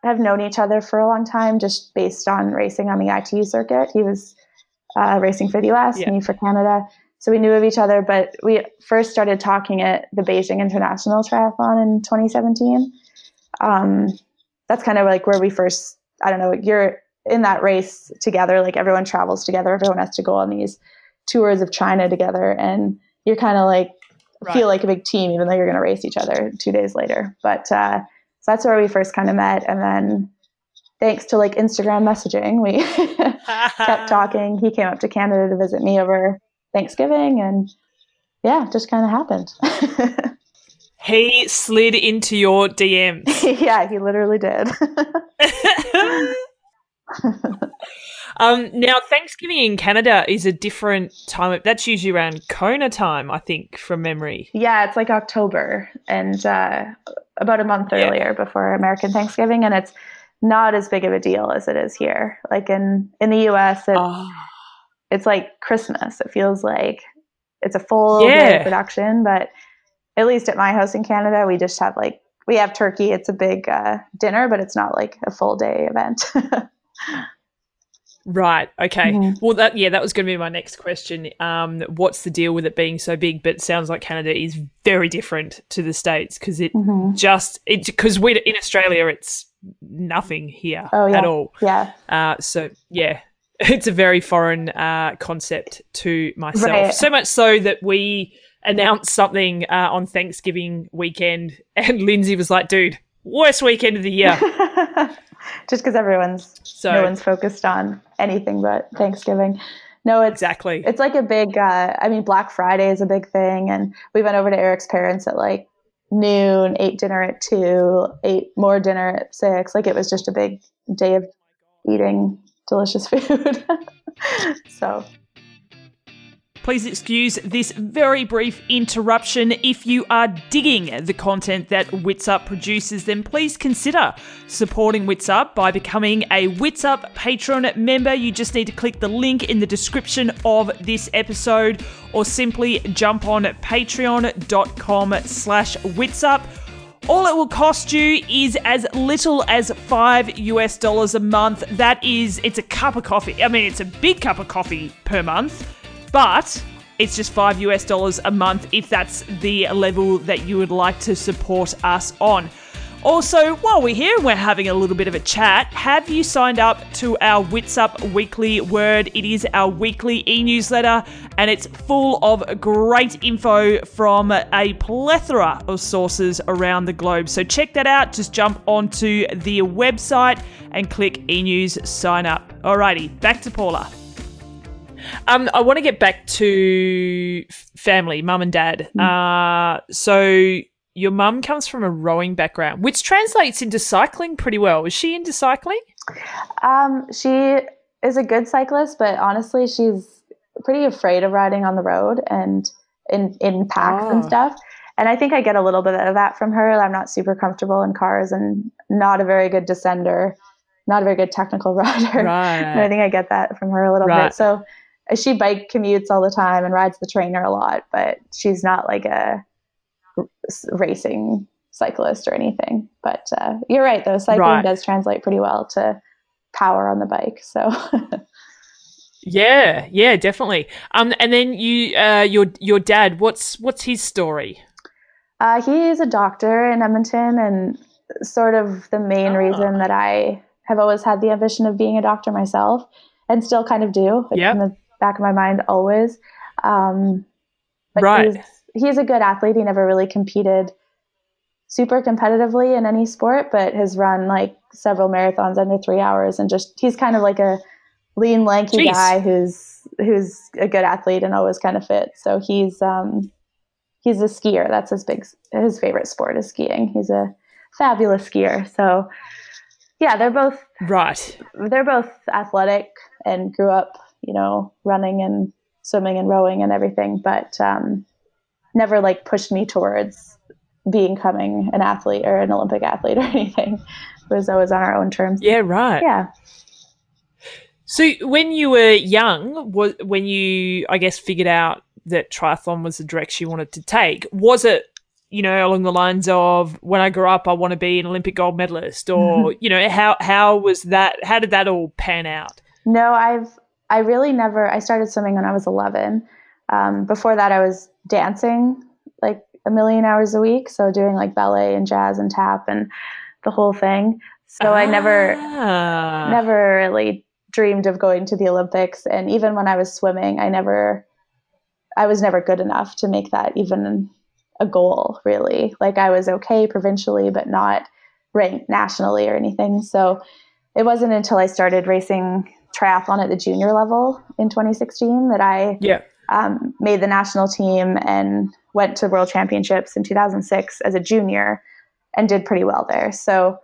have known each other for a long time, just based on racing on the ITU circuit. He was uh, racing for the US, Yeah. me for Canada. So we knew of each other, but we first started talking at the Beijing International Triathlon in 2017. Um, that's kind of like where we first, I don't know, you're in that race together, like everyone travels together, everyone has to go on these tours of China together, and you're kind of like Right. feel like a big team, even though you're going to race each other two days later. But uh, so that's where we first kind of met, and then thanks to like Instagram messaging, we [laughs] kept [laughs] talking. He came up to Canada to visit me over Thanksgiving, and yeah, just kind of happened. [laughs] He slid into your DMs. [laughs] yeah, he literally did. [laughs] um, now, Thanksgiving in Canada is a different time. That's usually around Kona time, I think, from memory. yeah, it's like October, and uh, about a month Yeah. earlier before American Thanksgiving, and it's not as big of a deal as it is here. Like in in the U.S., it, Oh, it's like Christmas. It feels like it's a full Yeah. production, but at least at my house in Canada, we just have like we have turkey. It's a big uh, dinner, but it's not like a full day event. [laughs] right. Okay. Mhm. Well, that yeah, that was going to be my next question. Um, what's the deal with it being so big? But it sounds like Canada is very different to the states because it Mhm. just it because we in Australia it's nothing here Oh, yeah. at all. Yeah, Uh, so yeah, [laughs] it's a very foreign uh, concept to myself. Right. So much so that we announced something uh, on Thanksgiving weekend, [laughs] and Lindsay was like, "Dude, worst weekend of the year." [laughs] just because everyone's So no one's focused on anything but Thanksgiving. No, it's exactly. it's like a big. Uh, I mean, Black Friday is a big thing, and we went over to Eric's parents at like noon, ate dinner at two, ate more dinner at six. Like it was just a big day of eating delicious [laughs] food. so Please excuse this very brief interruption. If you are digging the content that Witsup produces, then please consider supporting Witsup by becoming a Witsup Patreon member. You just need to click the link in the description of this episode or simply jump on patreon.com slash witsup. All it will cost you is as little as five US dollars a month. That is, it's a cup of coffee. I mean, it's a big cup of coffee per month, but it's just five US dollars a month if that's the level that you would like to support us on. Also, while we're here and we're having a little bit of a chat, have you signed up to our Witsup Weekly Word? It is our weekly e newsletter and it's full of great info from a plethora of sources around the globe. So check that out. Just jump onto the website and click e news sign up. Alrighty, back to Paula. Um, I want to get back to family, mum and dad. Uh, so your mum comes from a rowing background, which translates into cycling pretty well. Is she into cycling? um, she is a good cyclist, but honestly, she's pretty afraid of riding on the road and in in packs and Oh. stuff. And I think I get a little bit of that from her. I'm not super comfortable in cars and not a very good descender, not a very good technical [laughs] rider. And I think I get that from her a little Right. bit. So she bike commutes all the time and rides the trainer a lot, but she's not like a racing cyclist or anything. But uh, you're right, though. Cycling Right. does translate pretty well to power on the bike. So Yeah, yeah, definitely. Um, and then you, uh, your your dad. What's what's his story? uh, he is a doctor in Edmonton, and sort of the main Ah. reason that I have always had the ambition of being a doctor myself, and still kind of do. Yep. in the back of my mind always. Um, but Right. he's, he's a good athlete. He never really competed super competitively in any sport, but has run like several marathons under three hours, and just he's kind of like a lean, lanky Jeez. guy who's who's a good athlete and always kind of fit. So he's um, he's a skier. That's his big his favorite sport is skiing. He's a fabulous skier. So yeah, they're both right. They're both athletic and grew up, you know, running and swimming and rowing and everything, but um, never like pushed me towards becoming an athlete or an Olympic athlete or [laughs] anything. It was always on our own terms. Yeah, right. Yeah. So when you were young, was when you I guess figured out that triathlon was the direction you wanted to take, was it you know along the lines of when I grow up I want to be an Olympic gold medalist or mm-hmm. you know how how was that how did that all pan out? No, I've I really never I started swimming when I was 11. Um, before that I was dancing like a million hours a week, so doing like ballet and jazz and tap and the whole thing. So ah. I never ah. never really dreamed of going to the Olympics. And even when I was swimming, I never, I was never good enough to make that even a goal, really. Like I was okay provincially, but not ranked nationally or anything. So it wasn't until I started racing triathlon at the junior level in 2016 that I yeah. Um, made the national team and went to world championships in 2006 as a junior and did pretty well there. So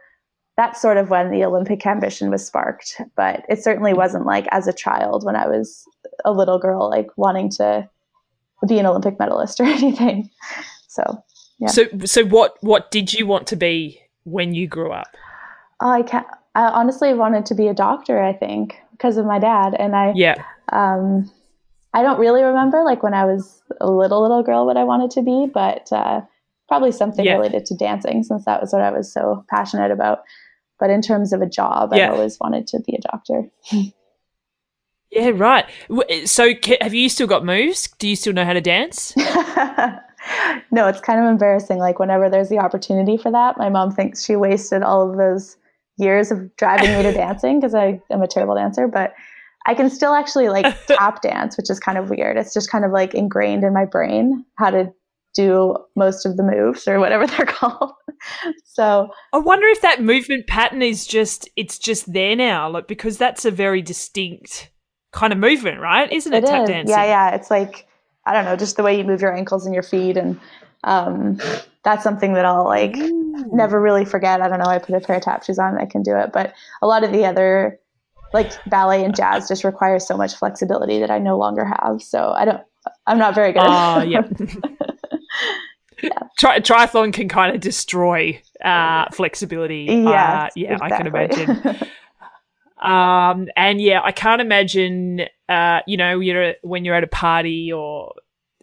that's sort of when the Olympic ambition was sparked. But it certainly wasn't like as a child when I was a little girl, like wanting to be an Olympic medalist or [laughs] anything. So, yeah. So, so what what did you want to be when you grew up? Oh, I can't. I honestly wanted to be a doctor. I think because of my dad, and I yeah. Um, I don't really remember like when I was a little little girl what I wanted to be, but uh, probably something yeah. related to dancing since that was what I was so passionate about. But in terms of a job, yeah. I've always wanted to be a doctor. [laughs] yeah, right. So have you still got moves? Do you still know how to dance? [laughs] no, it's kind of embarrassing. Like whenever there's the opportunity for that, my mom thinks she wasted all of those years of driving me to [laughs] dancing because I am a terrible dancer, but I can still actually like [laughs] tap dance, which is kind of weird. It's just kind of like ingrained in my brain how to do most of the moves or whatever [laughs] they're called. so I wonder if that movement pattern is just it's just there now, like because that's a very distinct kind of movement, right? Isn't it, it tap is. dancing? Yeah, yeah. It's like I don't know, just the way you move your ankles and your feet and um, that's something that I'll like Ooh. never really forget. I don't know, I put a pair of tap shoes on and I can do it. But a lot of the other like ballet and jazz just require so much flexibility that I no longer have. So I don't I'm not very good. Oh, uh, yeah. [laughs] yeah. Tri- triathlon can kind of destroy uh, flexibility. Yes, uh, yeah, exactly. I can imagine. [laughs] um, and yeah, I can't imagine. Uh, you know, you're when you're at a party or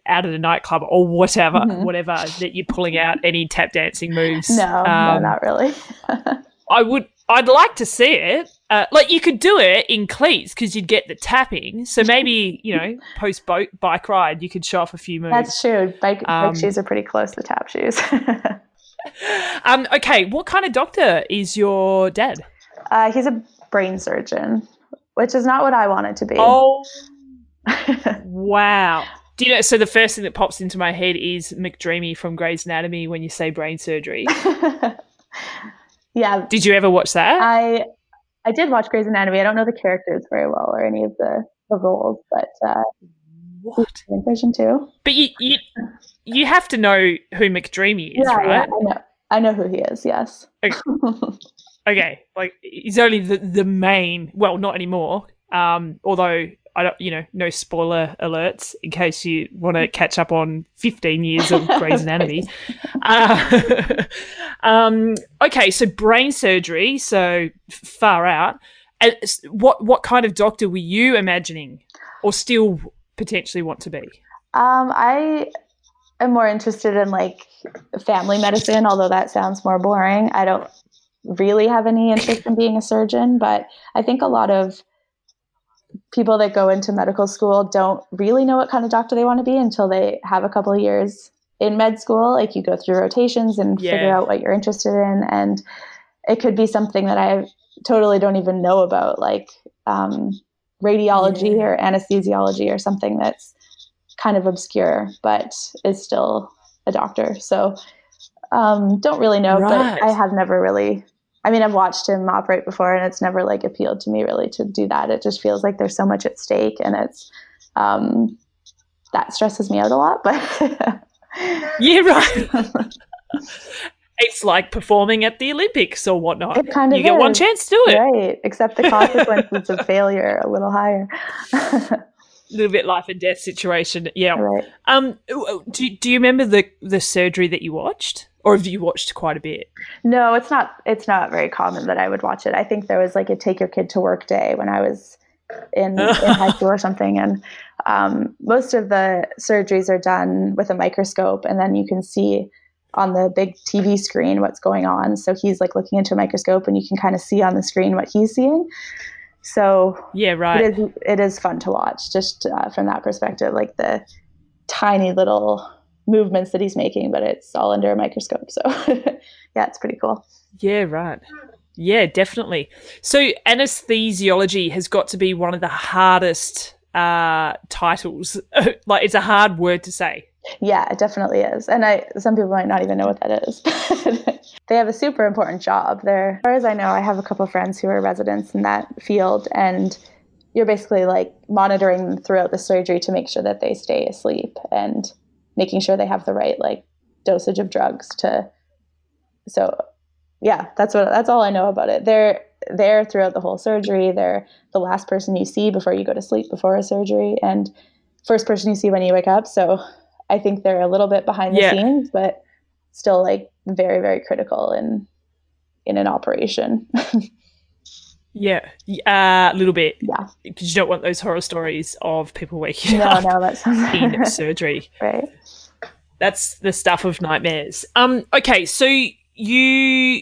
out at a nightclub or whatever, mm-hmm. whatever that you're pulling out any tap dancing moves. No, um, no, not really. [laughs] I would. I'd like to see it. Uh, like you could do it in cleats because you'd get the tapping. So maybe you know, post boat bike ride, you could show off a few moves. That's true. Bike, um, bike shoes are pretty close to tap shoes. [laughs] um, okay, what kind of doctor is your dad? Uh, he's a brain surgeon, which is not what I wanted to be. Oh, [laughs] wow. Do you know? So the first thing that pops into my head is McDreamy from Grey's Anatomy when you say brain surgery. [laughs] yeah. Did you ever watch that? I I did watch Grey's Anatomy. I don't know the characters very well or any of the, the roles, but uh, what version too. But you, you you have to know who McDreamy is, yeah, right? Yeah, I know. I know who he is. Yes. Okay. [laughs] okay. Like he's only the the main. Well, not anymore. Um, although I don't, you know, no spoiler alerts in case you want to catch up on 15 years of [laughs] Grey's Anatomy. Uh, [laughs] um, okay, so brain surgery, so far out. And what what kind of doctor were you imagining, or still potentially want to be? Um, I am more interested in like family medicine, although that sounds more boring. I don't really have any interest in being a surgeon, but I think a lot of people that go into medical school don't really know what kind of doctor they want to be until they have a couple of years in med school. Like you go through rotations and yeah. figure out what you're interested in. And it could be something that I totally don't even know about, like um, radiology yeah. or anesthesiology or something that's kind of obscure, but is still a doctor. So um, don't really know, right. but I have never really I mean, I've watched him operate before, and it's never like appealed to me really to do that. It just feels like there's so much at stake, and it's um, that stresses me out a lot. But [laughs] yeah, right. [laughs] it's like performing at the Olympics or whatnot. It kind of you get one chance to do it. Right, except the consequences of failure are a little higher. A [laughs] little bit life and death situation. Yeah. right. Um. Do Do you remember the the surgery that you watched, or have you watched quite a bit? No, it's not. It's not very common that I would watch it. I think there was like a take your kid to work day when I was in, in [laughs] high school or something, and um, most of the surgeries are done with a microscope, and then you can see on the big TV screen what's going on. So he's like looking into a microscope, and you can kind of see on the screen what he's seeing. So Yeah. Right. it is it is fun to watch just uh, from that perspective, like the tiny little movements that he's making, but it's all under a microscope. So [laughs] yeah, it's pretty cool. Yeah, right. Yeah, definitely. So anesthesiology has got to be one of the hardest uh titles. [laughs] like it's a hard word to say. Yeah, it definitely is. And I some people might not even know what that is. [laughs] they have a super important job. They're as far as I know, I have a couple of friends who are residents in that field and you're basically like monitoring them throughout the surgery to make sure that they stay asleep and making sure they have the right like dosage of drugs to so yeah, that's what that's all I know about it. They're there throughout the whole surgery. They're the last person you see before you go to sleep before a surgery and first person you see when you wake up. So I think they're a little bit behind the Yeah. scenes, but still like very, very critical in in an operation. [laughs] Yeah, Y- uh, a little bit yeah. because you don't want those horror stories of people waking No, up no, that sounds [laughs] in [laughs] surgery. right. That's the stuff of nightmares. Um. Okay, so you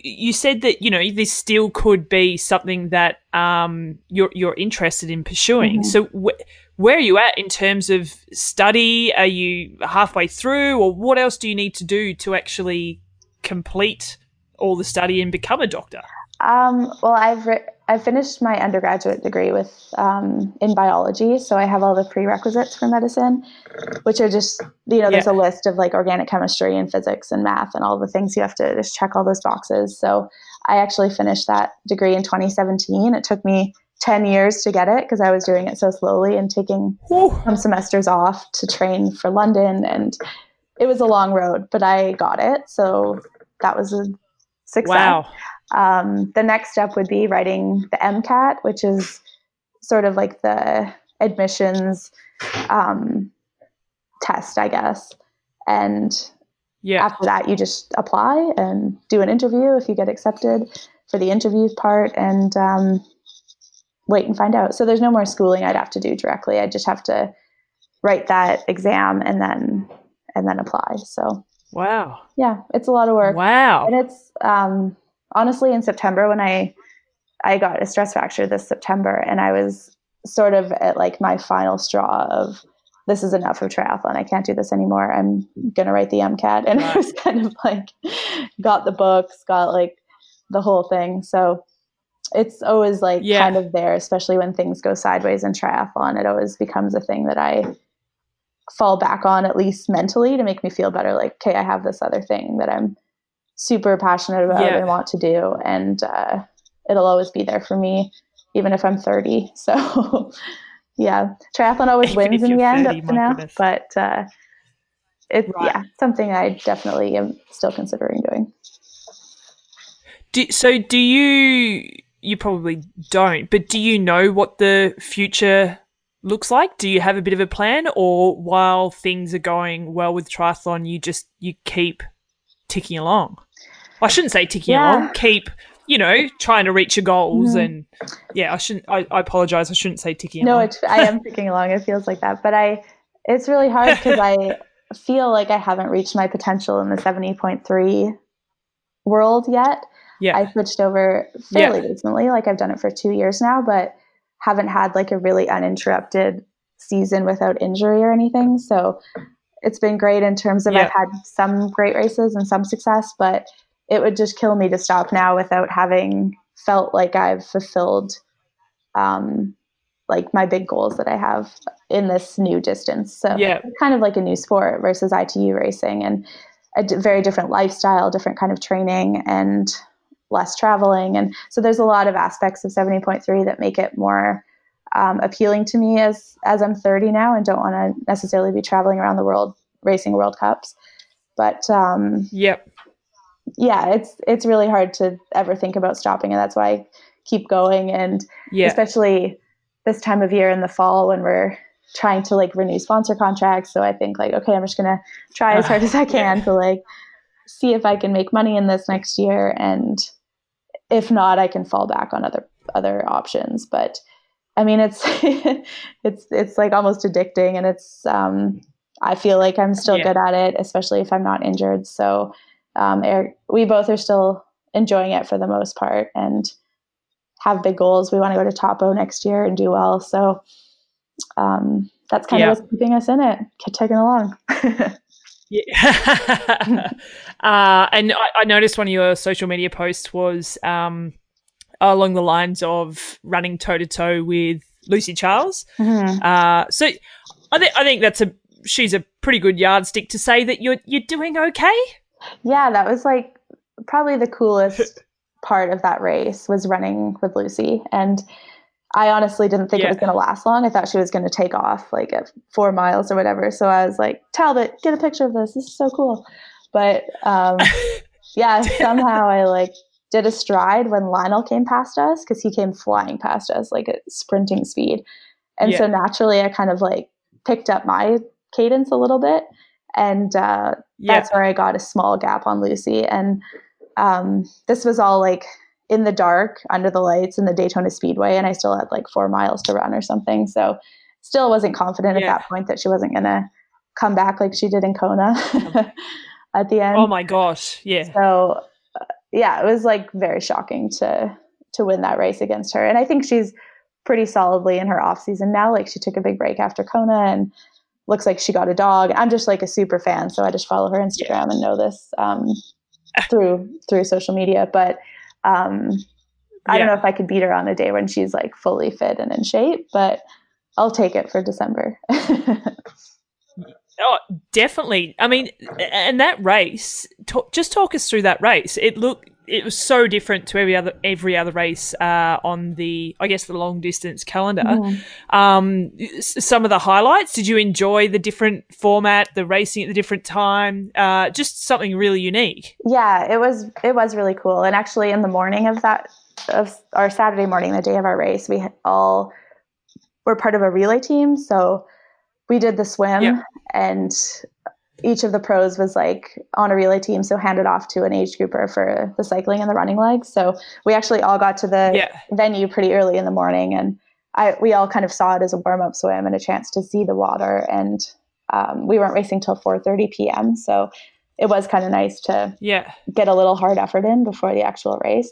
you said that you know this still could be something that um you're you're interested in pursuing. Mhm. So wh- where are you at in terms of study? Are you halfway through, or what else do you need to do to actually complete all the study and become a doctor? Um, well, I've re- I've finished my undergraduate degree with um, in biology, so I have all the prerequisites for medicine, which are just you know there's Yeah. a list of like organic chemistry and physics and math and all the things you have to just check all those boxes. So I actually finished that degree in 2017. It took me 10 years to get it because I was doing it so slowly and taking Whew. some semesters off to train for London, and it was a long road, but I got it, so that was a success. Wow. Um, the next step would be writing the MCAT, which is sort of like the admissions um, test, I guess. And Yeah. after that, you just apply and do an interview if you get accepted for the interview part and um, wait and find out. So there's no more schooling I'd have to do directly. I just have to write that exam and then and then apply. So Wow. yeah, it's a lot of work. Wow. And it's um, honestly in September when I I got a stress fracture this September, and I was sort of at like my final straw of this is enough of triathlon. I can't do this anymore. I'm gonna write the MCAT, and I was [laughs] kind of like got the books, got like the whole thing. So it's always like Yeah. kind of there, especially when things go sideways in triathlon. It always becomes a thing that I fall back on at least mentally to make me feel better like okay i have this other thing that i'm super passionate about Yeah. and want to do and uh, it'll always be there for me even if i'm 30 [laughs] so yeah triathlon always [laughs] Even wins in the you're end up to now goodness. but uh, it's Right. yeah something i definitely am still considering doing Do, so do you you probably don't, but do you know what the future looks like? Do you have a bit of a plan or while things are going well with triathlon you just you keep ticking along? I shouldn't say ticking Yeah. along, keep you know, trying to reach your goals Mhm. and yeah, I shouldn't I, I apologize, I shouldn't say ticking no along. it's, i am [laughs] ticking along it feels like that but i it's really hard because i [laughs] feel like i haven't reached my potential in the 70.3 world yet yeah. I switched over fairly recently. Like I've done it for two years now, but haven't had like a really uninterrupted season without injury or anything. So it's been great in terms of Yeah. I've had some great races and some success, but it would just kill me to stop now without having felt like I've fulfilled um, like my big goals that I have in this new distance. So Yeah. kind of like a new sport versus ITU racing and a d- very different lifestyle, different kind of training and less traveling. And so there's a lot of aspects of 70.3 that make it more um, appealing to me as, as I'm 30 now and don't want to necessarily be traveling around the world racing World Cups. But um, yep, yeah, it's it's really hard to ever think about stopping, and that's why I keep going. And yeah, especially this time of year in the fall when we're trying to like renew sponsor contracts. So I think like, okay, I'm just gonna try as hard as I [laughs] can to like see if I can make money in this next year, and if not, I can fall back on other other options. But I mean, it's [laughs] it's it's like almost addicting, and it's um, I feel like I'm still yeah. good at it, especially if I'm not injured. So um, Eric, we both are still enjoying it for the most part, and have big goals. We want to go to Taupo next year and do well. So um, that's kind yeah. of what's keeping us in it, taking along. [laughs] yeah. [laughs] uh, and I, I, noticed one of your social media posts was um, along the lines of running toe to toe with Lucy Charles. Mm-hmm. Uh, so I think I think that's a she's a pretty good yardstick to say that you're you're doing okay. Yeah, that was like probably the coolest [laughs] part of that race was running with Lucy and I honestly didn't think yeah. it was going to last long. I thought she was going to take off like at four miles or whatever. So I was like, Talbot, get a picture of this. This is so cool. But um, [laughs] yeah, somehow I like did a stride when Lionel came past us because he came flying past us like at sprinting speed. And yeah. so naturally, I kind of like picked up my cadence a little bit. And uh, yeah. that's where I got a small gap on Lucy. And um, this was all like in the dark under the lights in the Daytona Speedway. And I still had like four miles to run or something. So still wasn't confident yeah. at that point that she wasn't going to come back like she did in Kona [laughs] at the end. Oh my gosh. Yeah. So yeah, it was like very shocking to to win that race against her. And I think she's pretty solidly in her off season now. Like she took a big break after Kona and looks like she got a dog. I'm just like a super fan, so I just follow her Instagram and know this um, [laughs] through through social media. But um, I yeah. don't know if I could beat her on a day when she's like fully fit and in shape, but I'll take it for December. [laughs] Oh, definitely. I mean, and that race. Talk, just talk us through that race. It looked. It was so different to every other every other race uh, on the, I guess, the long distance calendar. Mm-hmm. Um, some of the highlights. Did you enjoy the different format, the racing at the different time? Uh, just something really unique. Yeah, it was. It was really cool. And actually, in the morning of that of our Saturday morning, the day of our race, we all were part of a relay team. So we did the swim yeah. and each of the pros was like on a relay team, so handed off to an age grouper for the cycling and the running legs. So we actually all got to the yeah. venue pretty early in the morning, and I we all kind of saw it as a warm up swim and a chance to see the water. And um, we weren't racing till 4:30 p.m., so it was kind of nice to yeah get a little hard effort in before the actual race.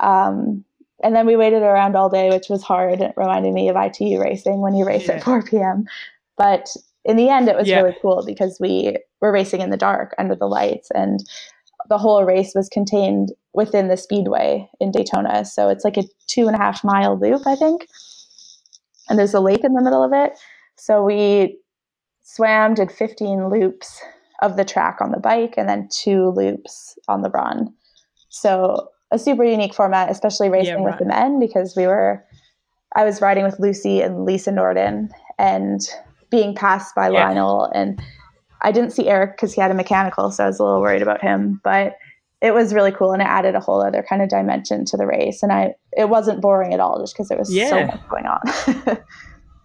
Um, and then we waited around all day, which was hard. It reminded me of ITU racing when you race yeah. at 4 p.m. But in the end, it was yeah. really cool because we were racing in the dark under the lights, and the whole race was contained within the speedway in Daytona. So it's like a two and a half mile loop, I think. And there's a lake in the middle of it. So we swam, did 15 loops of the track on the bike, and then two loops on the run. So a super unique format, especially racing yeah, right. with the men, because we were, I was riding with Lucy and Lisa Norden, and being passed by yeah. Lionel. And I didn't see Eric because he had a mechanical, so I was a little worried about him. But it was really cool, and it added a whole other kind of dimension to the race. And I, it wasn't boring at all, just because there was yeah. so much going on.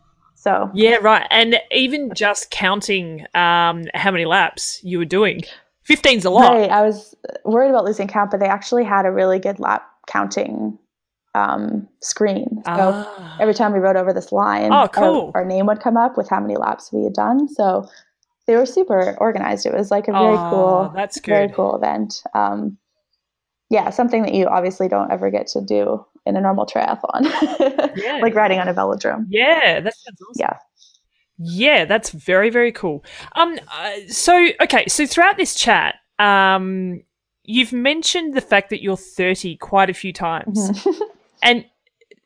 [laughs] so yeah, right. And even just counting um, how many laps you were doing. 15's a lot. Right. I was worried about losing count, but they actually had a really good lap counting um, screen. So ah. every time we rode over this line, oh, cool. our, our, name would come up with how many laps we had done. So they were super organized. It was like a very oh, cool, that's good. very cool event. Um, yeah, something that you obviously don't ever get to do in a normal triathlon, [laughs] yeah. like riding on a velodrome. Yeah, that sounds awesome. Yeah. Yeah, that's very very cool. Um, uh, so okay, so throughout this chat, um, you've mentioned the fact that you're 30 quite a few times. Mm-hmm. [laughs] and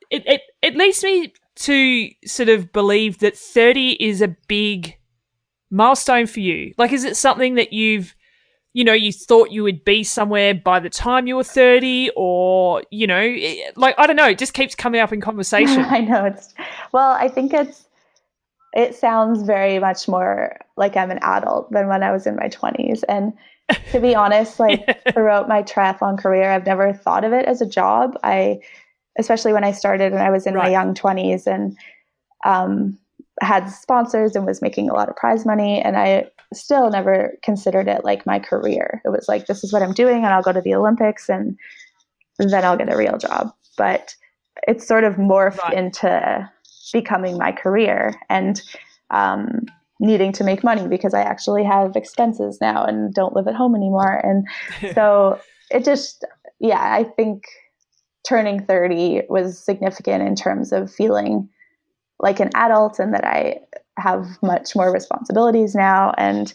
it, it it leads me to sort of believe that 30 is a big milestone for you. Like, is it something that you've you know, you thought you would be somewhere by the time you were 30 or, you know, like, I don't know, it just keeps coming up in conversation. [laughs] I know. It's, well, I think it's, it sounds very much more like I'm an adult than when I was in my 20s. And to be honest, like yeah. [laughs] throughout my triathlon career, I've never thought of it as a job. I, especially when I started and I was in right. my young 20s and um, had sponsors and was making a lot of prize money. And I still never considered it like my career. It was like, this is what I'm doing, and I'll go to the Olympics and then I'll get a real job. But it's sort of morphed right. into becoming my career. And, um, needing to make money because I actually have expenses now and don't live at home anymore. And [laughs] so it just, yeah, I think turning 30 was significant in terms of feeling like an adult and that I have much more responsibilities now and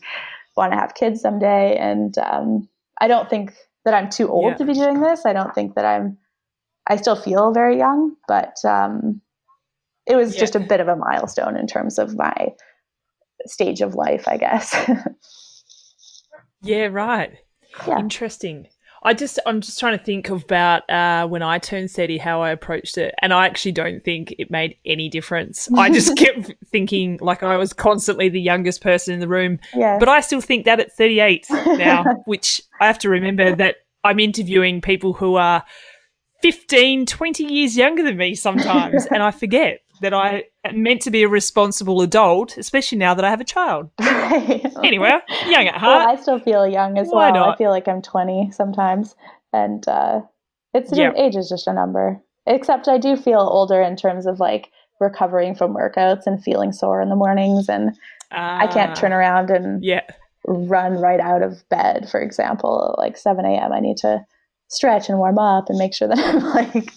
want to have kids someday. And um, I don't think that I'm too old yeah. to be doing this. I don't think that I'm, I still feel very young, but um, it was yeah. just a bit of a milestone in terms of my stage of life, I guess. [laughs] yeah, right. Yeah. Interesting. I just I'm just trying to think about uh, when I turned 30 how I approached it and I actually don't think it made any difference. I just [laughs] kept thinking like I was constantly the youngest person in the room. Yeah. But I still think that at 38 now, [laughs] which I have to remember that I'm interviewing people who are 15, 20 years younger than me sometimes and I forget that I am meant to be a responsible adult, especially now that I have a child. [laughs] anyway, young at heart. Well, I still feel young as Why well. Not? I feel like I'm 20 sometimes, and uh, it's yep. age is just a number. Except I do feel older in terms of like recovering from workouts and feeling sore in the mornings, and uh, I can't turn ah. around and yeah. run right out of bed. For example, like 7 a.m. I need to stretch and warm up and make sure that I'm [laughs] like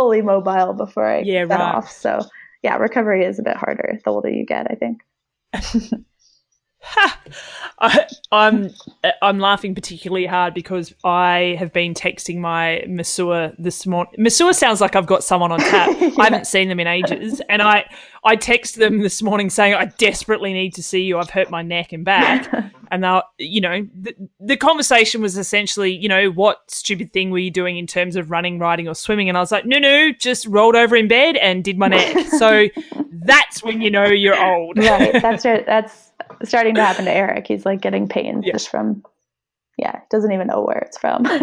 fully mobile before I yeah, get right. off. So yeah, recovery is a bit harder the older you get, I think. [laughs] [laughs] I, I'm I'm laughing particularly hard because I have been texting my masseur this morning. Masseur sounds like I've got someone on tap. [laughs] yeah. I haven't seen them in ages, and I I text them this morning saying I desperately need to see you. I've hurt my neck and back, [laughs] and now you know the, the conversation was essentially you know what stupid thing were you doing in terms of running, riding, or swimming? And I was like, no, no, just rolled over in bed and did my neck. so that's when you know you're old. right. That's it. That's starting to happen to Eric. He's like getting pain yeah. just from, yeah, doesn't even know where it's from. [laughs]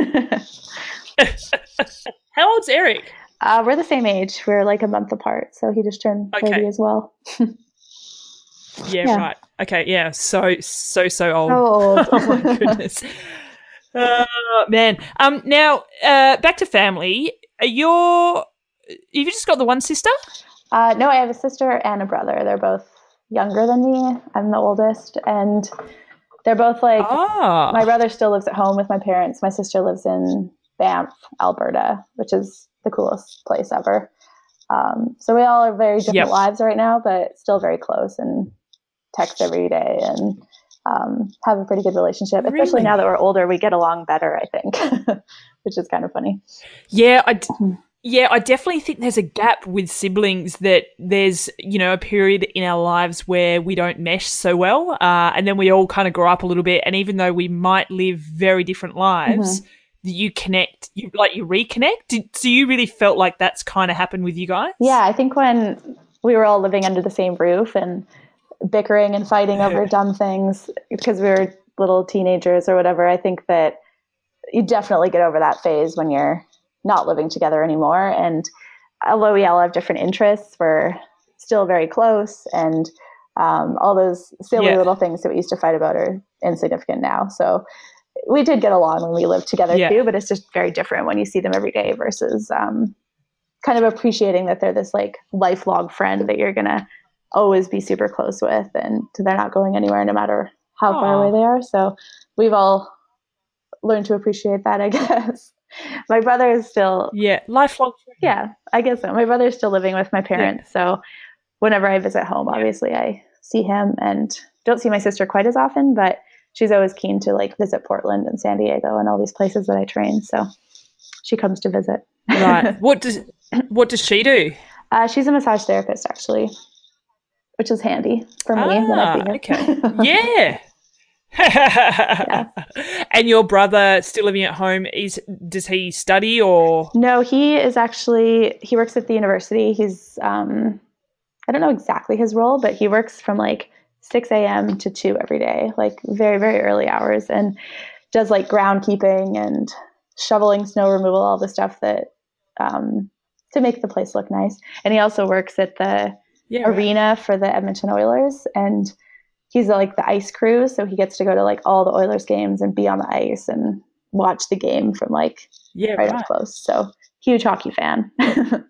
How old's Eric? Uh, we're the same age. We're like a month apart, so he just turned okay. 30 as well. yeah, yeah, right. Okay, yeah. So so so old. So old. [laughs] oh my goodness. Uh, [laughs] man. Um. Now, uh, back to family. You're. You've just got the one sister. Uh, no, I have a sister and a brother. They're both younger than me. I'm the oldest, and they're both like oh. my brother still lives at home with my parents. My sister lives in Banff, Alberta, which is the coolest place ever. Um, so we all are very different yep. lives right now, but still very close and text every day and um, have a pretty good relationship. Really? Especially now that we're older, we get along better, I think, [laughs] which is kind of funny. Yeah, I. D-. Yeah, I definitely think there's a gap with siblings that there's, you know, a period in our lives where we don't mesh so well. Uh, and then we all kind of grow up a little bit. And even though we might live very different lives, mm-hmm. you connect, you like you reconnect. Did, so you really felt like that's kind of happened with you guys? Yeah, I think when we were all living under the same roof and bickering and fighting over [laughs] dumb things because we were little teenagers or whatever, I think that you definitely get over that phase when you're not living together anymore. And although we all have different interests, we're still very close. And um, all those silly yeah. little things that we used to fight about are insignificant now. So we did get along when we lived together yeah. too, but it's just very different when you see them every day versus um, kind of appreciating that they're this like lifelong friend that you're going to always be super close with and they're not going anywhere no matter how Aww. far away they are. So we've all learned to appreciate that, I [laughs] guess [laughs] my brother is still yeah lifelong yeah i guess so. My brother's still living with my parents yeah. so whenever i visit home obviously i see him and don't see my sister quite as often but she's always keen to like visit portland and san diego and all these places that i train so she comes to visit. Right. [laughs] What does what does she do? Uh, she's a massage therapist actually which is handy for me ah, okay. [laughs] Yeah yeah. [laughs] And your brother still living at home is does he study or No, he is actually he works at the university. He's um I don't know exactly his role, but he works from like 6 a.m. to 2 every day, like very, very early hours, and does like groundkeeping and shoveling, snow removal, all the stuff that um, to make the place look nice. And he also works at the yeah, arena right. for the Edmonton Oilers, and he's like the ice crew, so he gets to go to like all the Oilers games and be on the ice and watch the game from like yeah, right, right. up close. So huge hockey fan. [laughs]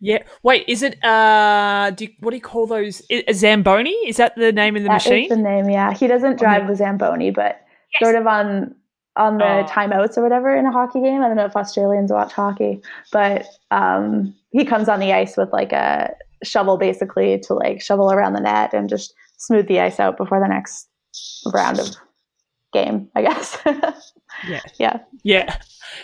yeah. Wait, is it uh? Do you, what do you call those? A Zamboni? Is that the name of the that machine? the name. Yeah, he doesn't drive the Zamboni, but yes. sort of on on the oh. timeouts or whatever in a hockey game. I don't know if Australians watch hockey, but um, he comes on the ice with like a shovel basically to like shovel around the net and just smooth the ice out before the next round of game, I guess. [laughs] yeah. Yeah. Yeah.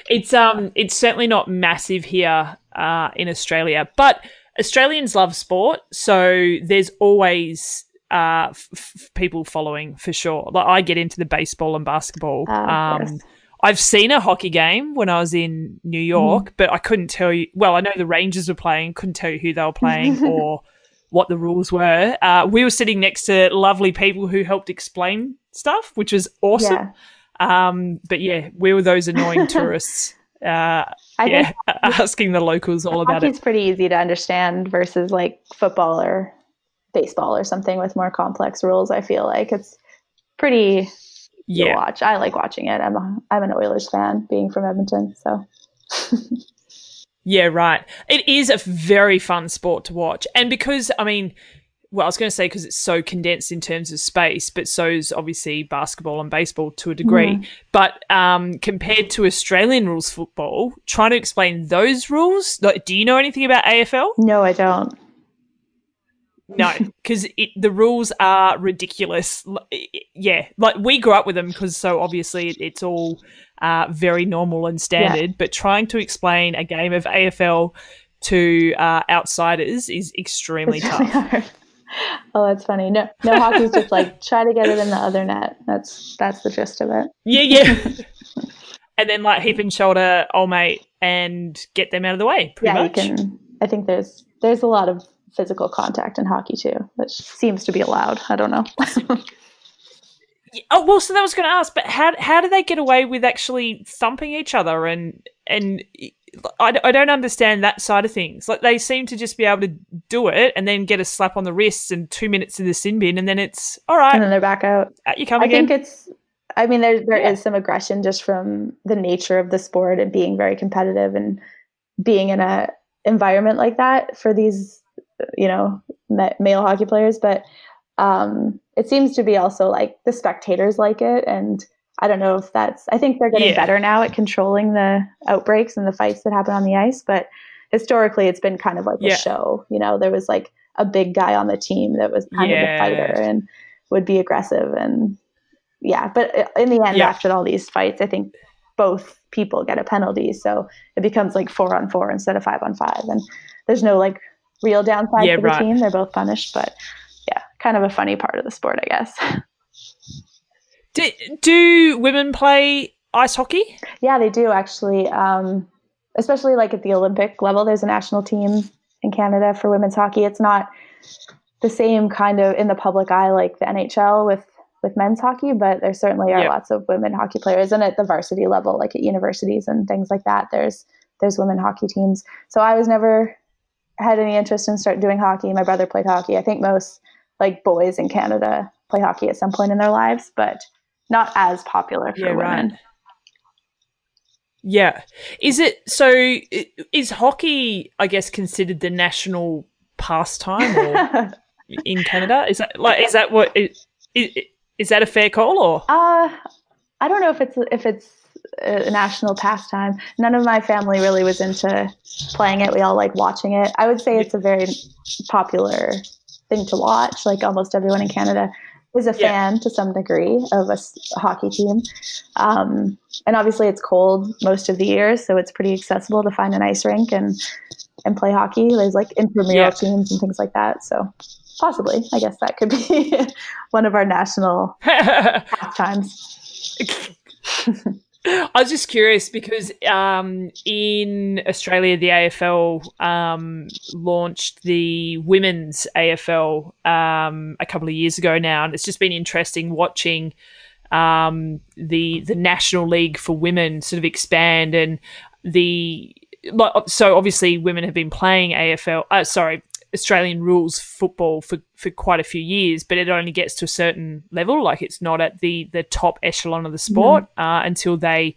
It's um it's certainly not massive here uh in Australia, but Australians love sport, so there's always uh f- f- people following for sure. Like I get into the baseball and basketball. Uh, um. I've seen a hockey game when I was in New York, mm. but I couldn't tell you. Well, I know the Rangers were playing, couldn't tell you who they were playing [laughs] or what the rules were. Uh, we were sitting next to lovely people who helped explain stuff, which was awesome. Yeah. Um, but yeah, we were those annoying [laughs] tourists. Uh, yeah, [laughs] asking the locals all about it. It's pretty easy to understand versus like football or baseball or something with more complex rules. I feel like it's pretty yeah. watch. I like watching it. I'm a, I'm an Oilers fan, being from Edmonton, so. [laughs] yeah, right. It is a very fun sport to watch, and because I mean, well, I was going to say because it's so condensed in terms of space, but so is obviously basketball and baseball to a degree. Mm. But um, compared to Australian rules football, trying to explain those rules, like, do you know anything about AFL? No, I don't. No, because the rules are ridiculous. Yeah, like we grew up with them because so obviously it's all uh, very normal and standard. Yeah. But trying to explain a game of AFL to uh, outsiders is extremely it's tough. Really oh, that's funny. No, no hockey's just like [laughs] try to get it in the other net. That's that's the gist of it. Yeah, yeah. [laughs] and then like heap and shoulder, old mate, and get them out of the way. yeah, much. you can. I think there's there's a lot of physical contact in hockey too, which seems to be allowed. I don't know. [laughs] oh well, so that was going to ask, but how how do they get away with actually thumping each other and and I, I don't understand that side of things. Like they seem to just be able to do it and then get a slap on the wrists and two minutes in the sin bin and then it's all right. And then they're back out. out you come I again. think it's. I mean, there there yeah. is some aggression just from the nature of the sport and being very competitive and being in a environment like that for these, you know, male hockey players. But um, it seems to be also like the spectators like it and I don't know if that's, I think they're getting yeah. better now at controlling the outbreaks and the fights that happen on the ice. But historically, it's been kind of like yeah. a show. You know, there was like a big guy on the team that was kind yeah. of a fighter and would be aggressive. And yeah, but in the end, after all these fights, I think both people get a penalty. So it becomes like four on four instead of five on five. And there's no like real downside to the right. team. They're both punished. But yeah, kind of a funny part of the sport, I guess. [laughs] Do, do women play ice hockey? Yeah, they do actually. Um, especially like at the Olympic level, there's a national team in Canada for women's hockey. It's not the same kind of in the public eye like the NHL with with men's hockey, but there certainly are yep. lots of women hockey players, and at the varsity level, like at universities and things like that, there's there's women hockey teams. So I was never had any interest in start doing hockey. My brother played hockey. I think most like boys in Canada play hockey at some point in their lives, but not as popular for yeah, women. Right. Yeah. Is it so is hockey I guess considered the national pastime or [laughs] in Canada? Is that like is that what is, is that a fair call or? Uh I don't know if it's if it's a national pastime. None of my family really was into playing it. We all like watching it. I would say it's a very popular thing to watch. Like almost everyone in Canada is a fan yeah. to some degree of a, hockey team. Um, and obviously, it's cold most of the year, so it's pretty accessible to find an ice rink and and play hockey. There's like intramural yeah. teams and things like that. So possibly, I guess that could be [laughs] one of our national [laughs] pastimes. [laughs] [laughs] I was just curious because um, in Australia, the AFL um, launched the women's AFL um, a couple of years ago now, and it's just been interesting watching um, the the National League for Women sort of expand and the so obviously women have been playing AFL. Uh, sorry, Australian rules football for, for quite a few years, but it only gets to a certain level. Like it's not at the the top echelon of the sport mm. uh, until they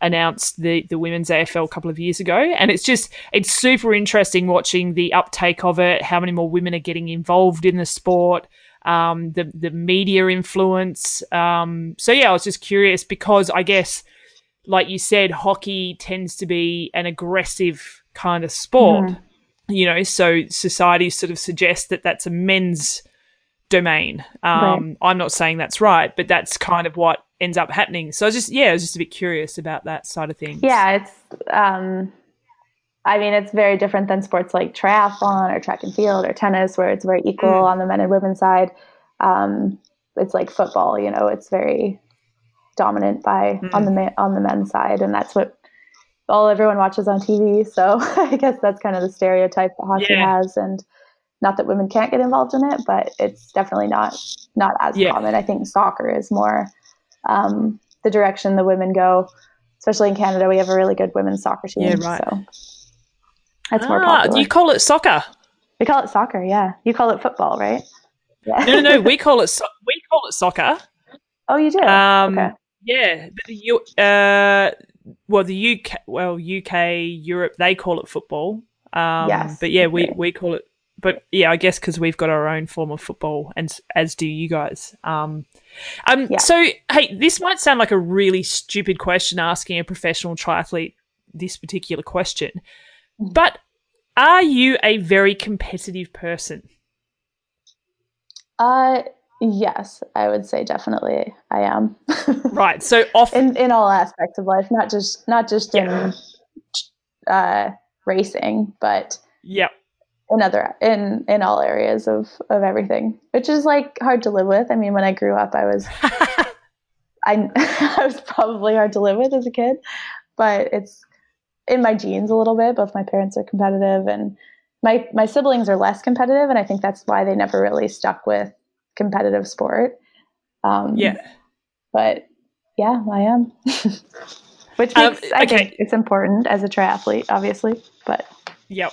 announced the the women's AFL a couple of years ago, and it's just it's super interesting watching the uptake of it. How many more women are getting involved in the sport? Um, the the media influence. Um, so yeah, I was just curious because I guess, like you said, hockey tends to be an aggressive kind of sport. Mm you know, so society sort of suggests that that's a men's domain. Um, right. I'm not saying that's right, but that's kind of what ends up happening. So I was just, yeah, I was just a bit curious about that side of things. Yeah, it's, um, I mean, it's very different than sports like triathlon or track and field or tennis, where it's very equal mm. on the men and women's side. Um, it's like football, you know, it's very dominant by mm. on the on the men's side, and that's what all everyone watches on TV. So [laughs] I guess that's kind of the stereotype that hockey yeah. has, and not that women can't get involved in it, but it's definitely not not as yeah. common. I think soccer is more um, the direction the women go. Especially in Canada, we have a really good women's soccer team. Yeah, right. So that's ah, more popular. You call it soccer? We call it soccer. Yeah, you call it football, right? Yeah. No, no, no. We [laughs] call it so- we call it soccer. Oh, you do. Um, okay. Yeah, but you uh, well, the UK, well, UK, Europe, they call it football. Um, yes. But yeah, we, we call it, but yeah, I guess because we've got our own form of football, and as do you guys. Um, um, yeah. So, hey, this might sound like a really stupid question asking a professional triathlete this particular question, mm-hmm. but are you a very competitive person? Uh, Yes, I would say definitely I am. [laughs] right. So often in, in all aspects of life, not just not just yeah. in uh, racing, but yeah, in other in in all areas of of everything, which is like hard to live with. I mean, when I grew up, I was [laughs] I [laughs] I was probably hard to live with as a kid, but it's in my genes a little bit. Both my parents are competitive, and my my siblings are less competitive, and I think that's why they never really stuck with competitive sport. Um, yeah. But yeah, I am. [laughs] Which makes, um, okay. I think it's important as a triathlete, obviously, but. Yep.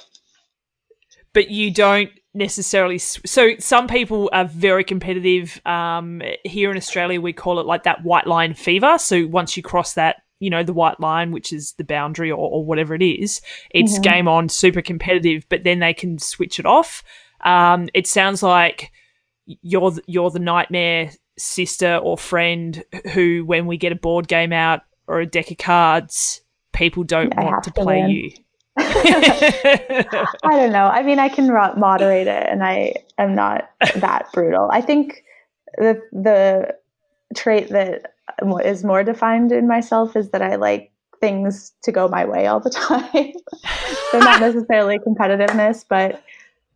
But you don't necessarily. So some people are very competitive. Um, here in Australia, we call it like that white line fever. So once you cross that, you know, the white line, which is the boundary or, or whatever it is, it's mm-hmm. game on, super competitive. But then they can switch it off. Um, it sounds like you're you're the nightmare sister or friend who, when we get a board game out or a deck of cards, people don't I want to, to play win. you. [laughs] [laughs] I don't know. I mean, I can moderate it, and I am not that brutal. I think the the trait that uh, is more defined in myself is that I like things to go my way all the [laughs] time. so not necessarily competitiveness, but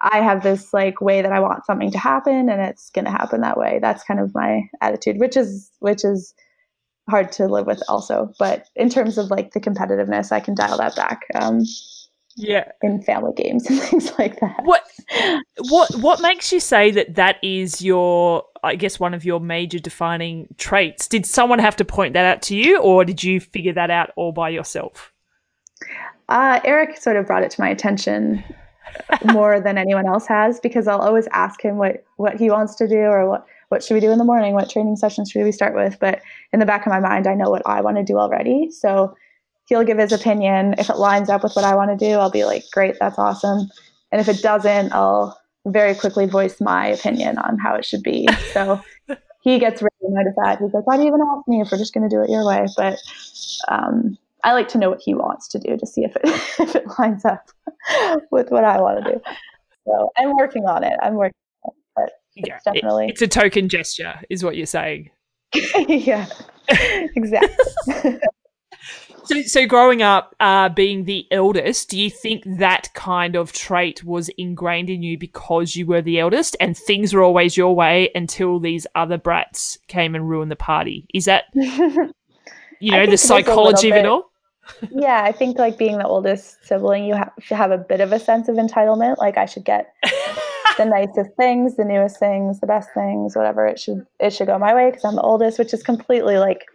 I have this like way that I want something to happen and it's going to happen that way. That's kind of my attitude, which is which is hard to live with also. But in terms of like the competitiveness, I can dial that back. Um, yeah, in family games [laughs] and things like that. What what what makes you say that that is your I guess one of your major defining traits? Did someone have to point that out to you, or did you figure that out all by yourself? Uh, Eric sort of brought it to my attention more than anyone else has because I'll always ask him what what he wants to do or what what should we do in the morning, what training sessions should we start with. But in the back of my mind, I know what I want to do already. So he'll give his opinion. If it lines up with what I want to do, I'll be like, great, that's awesome. And if it doesn't, I'll very quickly voice my opinion on how it should be. So [laughs] he gets really annoyed at that. He's like, why do you even ask me if we're just going to do it your way? But um, I like to know what he wants to do to see if it [laughs] if it lines up with what I want to do. So I'm working on it. I'm working on it, but it's yeah, definitely it, it's a token gesture, is what you're saying. [laughs] yeah, exactly. [laughs] so, so growing up, uh, being the eldest, do you think that kind of trait was ingrained in you because you were the eldest, and things were always your way until these other brats came and ruined the party? Is that you know the psychology of it all yeah i think like being the oldest sibling you have to have a bit of a sense of entitlement like i should get [laughs] the nicest things the newest things the best things whatever it should it should go my way because i'm the oldest which is completely like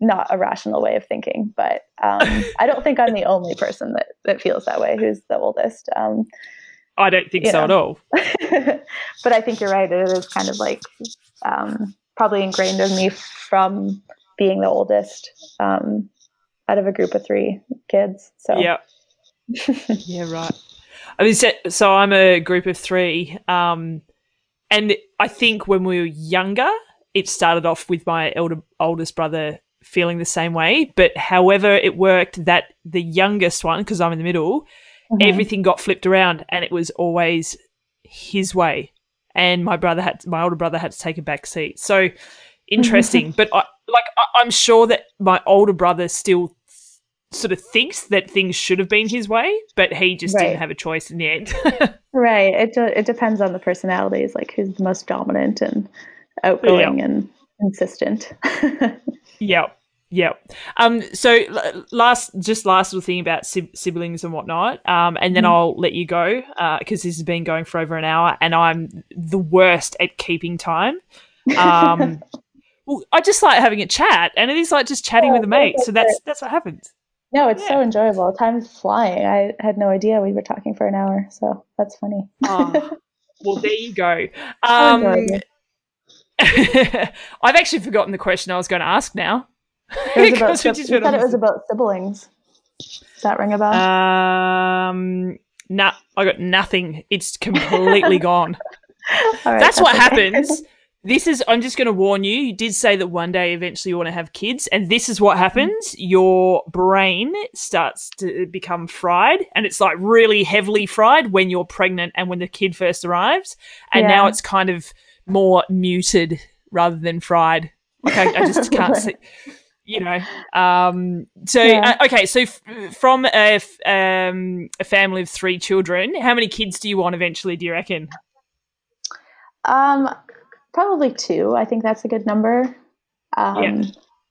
not a rational way of thinking but um, [laughs] i don't think i'm the only person that that feels that way who's the oldest um, i don't think so know. at all [laughs] but i think you're right it is kind of like um, probably ingrained in me from being the oldest um, out of a group of three kids. So yeah, [laughs] yeah, right. I mean, so, so, I'm a group of three, um, and I think when we were younger, it started off with my elder oldest brother feeling the same way. But however, it worked that the youngest one, because I'm in the middle, mm-hmm. everything got flipped around, and it was always his way and my brother had my older brother had to take a back seat. So interesting, [laughs] but I, like I, I'm sure that my older brother still sort of thinks that things should have been his way, but he just right. didn't have a choice in the end. [laughs] right. It de- it depends on the personalities, like who's the most dominant and outgoing yeah. and insistent. yeah. [laughs] Yeah. Um. So last, just last little thing about siblings and whatnot. Um. And then mm. I'll let you go. Uh. Because this has been going for over an hour, and I'm the worst at keeping time. Um. [laughs] well, I just like having a chat, and it is like just chatting yeah, with a mate. So that's that's what happens. No, it's yeah. so enjoyable. Time's flying. I had no idea we were talking for an hour, so that's funny. oh, [laughs] well, there you go. Um, [laughs] I've actually forgotten the question I was going to ask now. It was [laughs] about, you said it was about siblings. Does that ring a bell? Um, nah, I got nothing. It's completely gone. that's, that's, what okay. happens. This is, I'm just going to warn you. You did say that one day eventually you want to have kids, and this is what happens. Your brain starts to become fried, and it's like really heavily fried when you're pregnant and when the kid first arrives. And yeah. now it's kind of more muted rather than fried. Like I, I just [laughs] can't see you know um, so yeah. uh, okay so f- from a, f- um, a family of three children how many kids do you want eventually do you reckon um probably two i think that's a good number um yeah.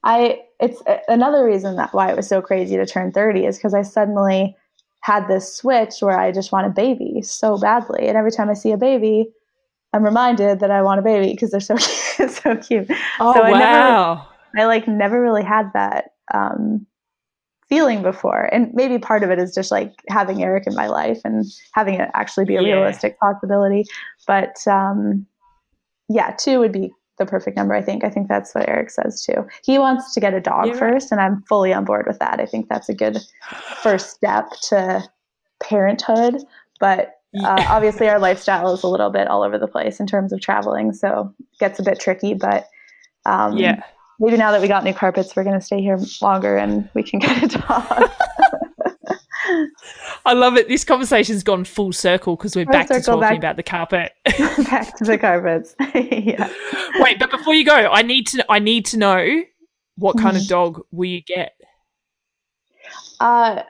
i it's another reason that why it was so crazy to turn 30 is because i suddenly had this switch where i just want a baby so badly and every time i see a baby i'm reminded that i want a baby because they're so [laughs] cute so cute oh so wow never, I like never really had that um, feeling before. And maybe part of it is just like having Eric in my life and having it actually be a yeah. realistic possibility. But um, yeah, two would be the perfect number, I think. I think that's what Eric says too. He wants to get a dog yeah. first, and I'm fully on board with that. I think that's a good first step to parenthood. But uh, obviously, our lifestyle is a little bit all over the place in terms of traveling, so it gets a bit tricky. But um, yeah, maybe now that we got new carpets, we're going to stay here longer and we can [laughs] get a dog. [laughs] I love it. This conversation's gone full circle because we're, we're back to talking back, about the carpet. [laughs] [laughs] back to the carpets. [laughs] yeah. Wait, but before you go, I need to I need to know what kind of mm-hmm. dog will you get? Uh,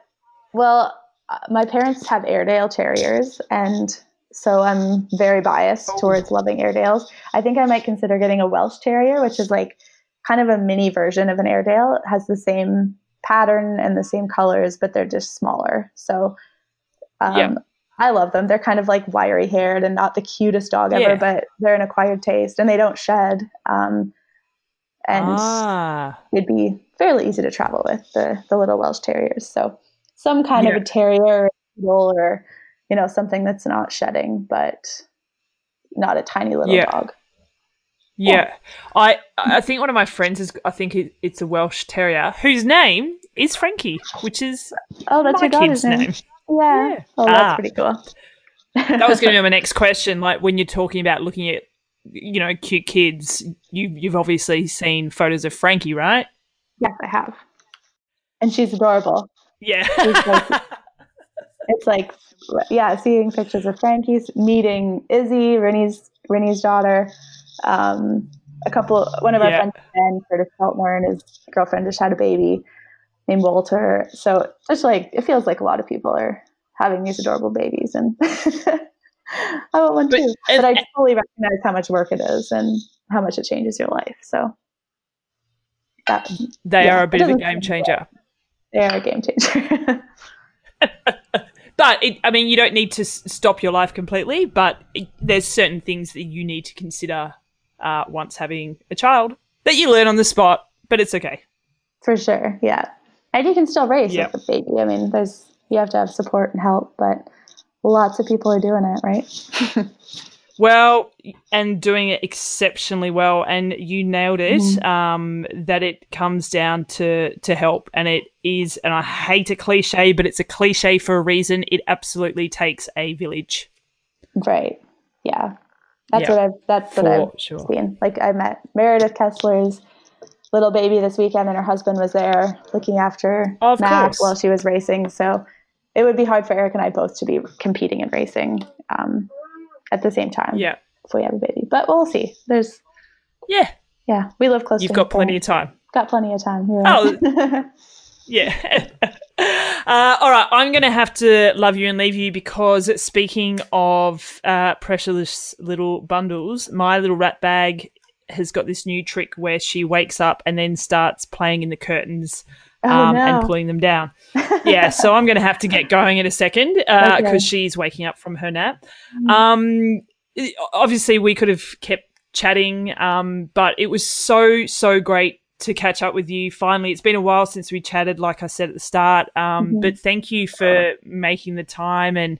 well, uh, my parents have Airedale Terriers, and so I'm very biased oh. towards loving Airedales. I think I might consider getting a Welsh Terrier, which is like kind of a mini version of an Airedale. It has the same pattern and the same colors, but they're just smaller. So um, yeah. I love them. They're kind of like wiry haired and not the cutest dog ever, yeah. but they're an acquired taste and they don't shed. Um, and ah. it'd be fairly easy to travel with the, the little Welsh Terriers. So some kind yeah. of a terrier or, you know, something that's not shedding, but not a tiny little dog. Yeah, I I think one of my friends is I think it, it's a Welsh Terrier whose name is Frankie, which is oh that's my your kid's name. name. Yeah. yeah. Oh, that's ah. pretty cool. that was going to be [laughs] my next question. Like when you're talking about looking at you know cute kids, you you've obviously seen photos of Frankie, right? Yes, I have, and she's adorable. Yeah. like, it's like yeah, seeing pictures of Frankie's meeting Izzy, Rinny's Rinny's daughter um, a couple, one of our yeah. friends, Ben Curtis Feltner, and his girlfriend just had a baby named Walter. So just like it feels like a lot of people are having these adorable babies, and [laughs] I want one but, too. And, but I fully recognize how much work it is and how much it changes your life. So that, they yeah, are a bit of a game changer. they are a game changer. [laughs] But it, I mean, you don't need to s- stop your life completely, but it, there's certain things that you need to consider uh, once having a child that you learn on the spot. But it's okay. For sure, yeah. And you can still race Yeah. with a baby. I mean, there's you have to have support and help, but lots of people are doing it, right? [laughs] Well, and doing it exceptionally well, and you nailed it. Mm-hmm. Um, that it comes down to to help, and it is. And I hate a cliche, but it's a cliche for a reason. It absolutely takes a village. Right. Yeah. That's Yeah. what I've that's what I've sure. seen. Like I met Meredith Kessler's little baby this weekend and her husband was there looking after Of Mac course. while she was racing. So it would be hard for Eric and I both to be competing and racing um, at the same time Yeah, if we have a baby. But we'll see. There's yeah. yeah, we live close You've got plenty of time. got plenty of time. Oh. [laughs] Yeah. [laughs] uh, all right. I'm going to have to love you and leave you because speaking of uh, pressureless little bundles, my little rat bag has got this new trick where she wakes up and then starts playing in the curtains oh um, no. and pulling them down. [laughs] yeah. So I'm going to have to get going in a second because Okay. she's waking up from her nap. Um, obviously, we could have kept chatting, um, but it was so, so great to catch up with you finally. It's been a while since we chatted, like I said at the start. Um, Mhm. But thank you for making the time and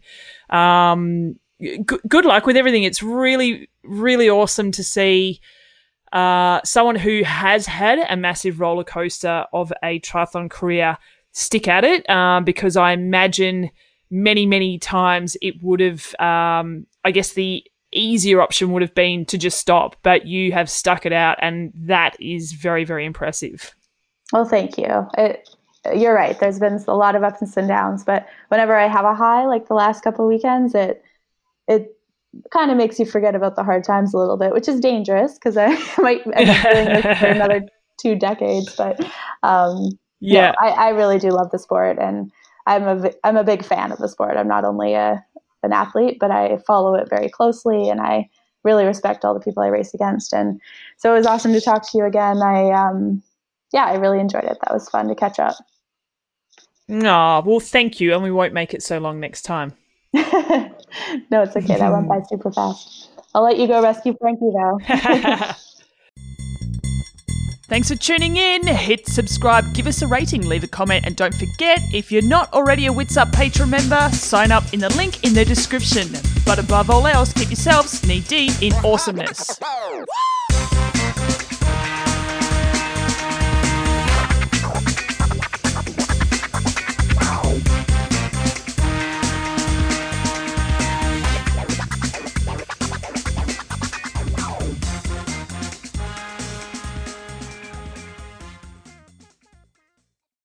um, g- good luck with everything. It's really, really awesome to see uh, someone who has had a massive roller coaster of a triathlon career stick at it um, because I imagine many, many times it would have, um, I guess the easier option would have been to just stop, but you have stuck it out, and that is very, very impressive. Well, thank you. It, you're right. There's been a lot of ups and downs, but whenever I have a high, like the last couple of weekends, it it kind of makes you forget about the hard times a little bit, which is dangerous because I [laughs] might end up doing this for [laughs] another two decades. But um, Yeah. no, I, I really do love the sport, and I'm a I'm a big fan of the sport. I'm not only a an athlete, but I follow it very closely, and I really respect all the people I race against. And so it was awesome to talk to you again. I um, yeah, I really enjoyed it. That was fun to catch up. Oh, well, thank you, and we won't make it so long next time. [laughs] no, it's okay. That went by super fast. I'll let you go rescue Frankie though. [laughs] [laughs] Thanks for tuning in. Hit subscribe, give us a rating, leave a comment, and don't forget if you're not already a Witsup Patreon member, sign up in the link in the description. But above all else, keep yourselves knee deep in awesomeness.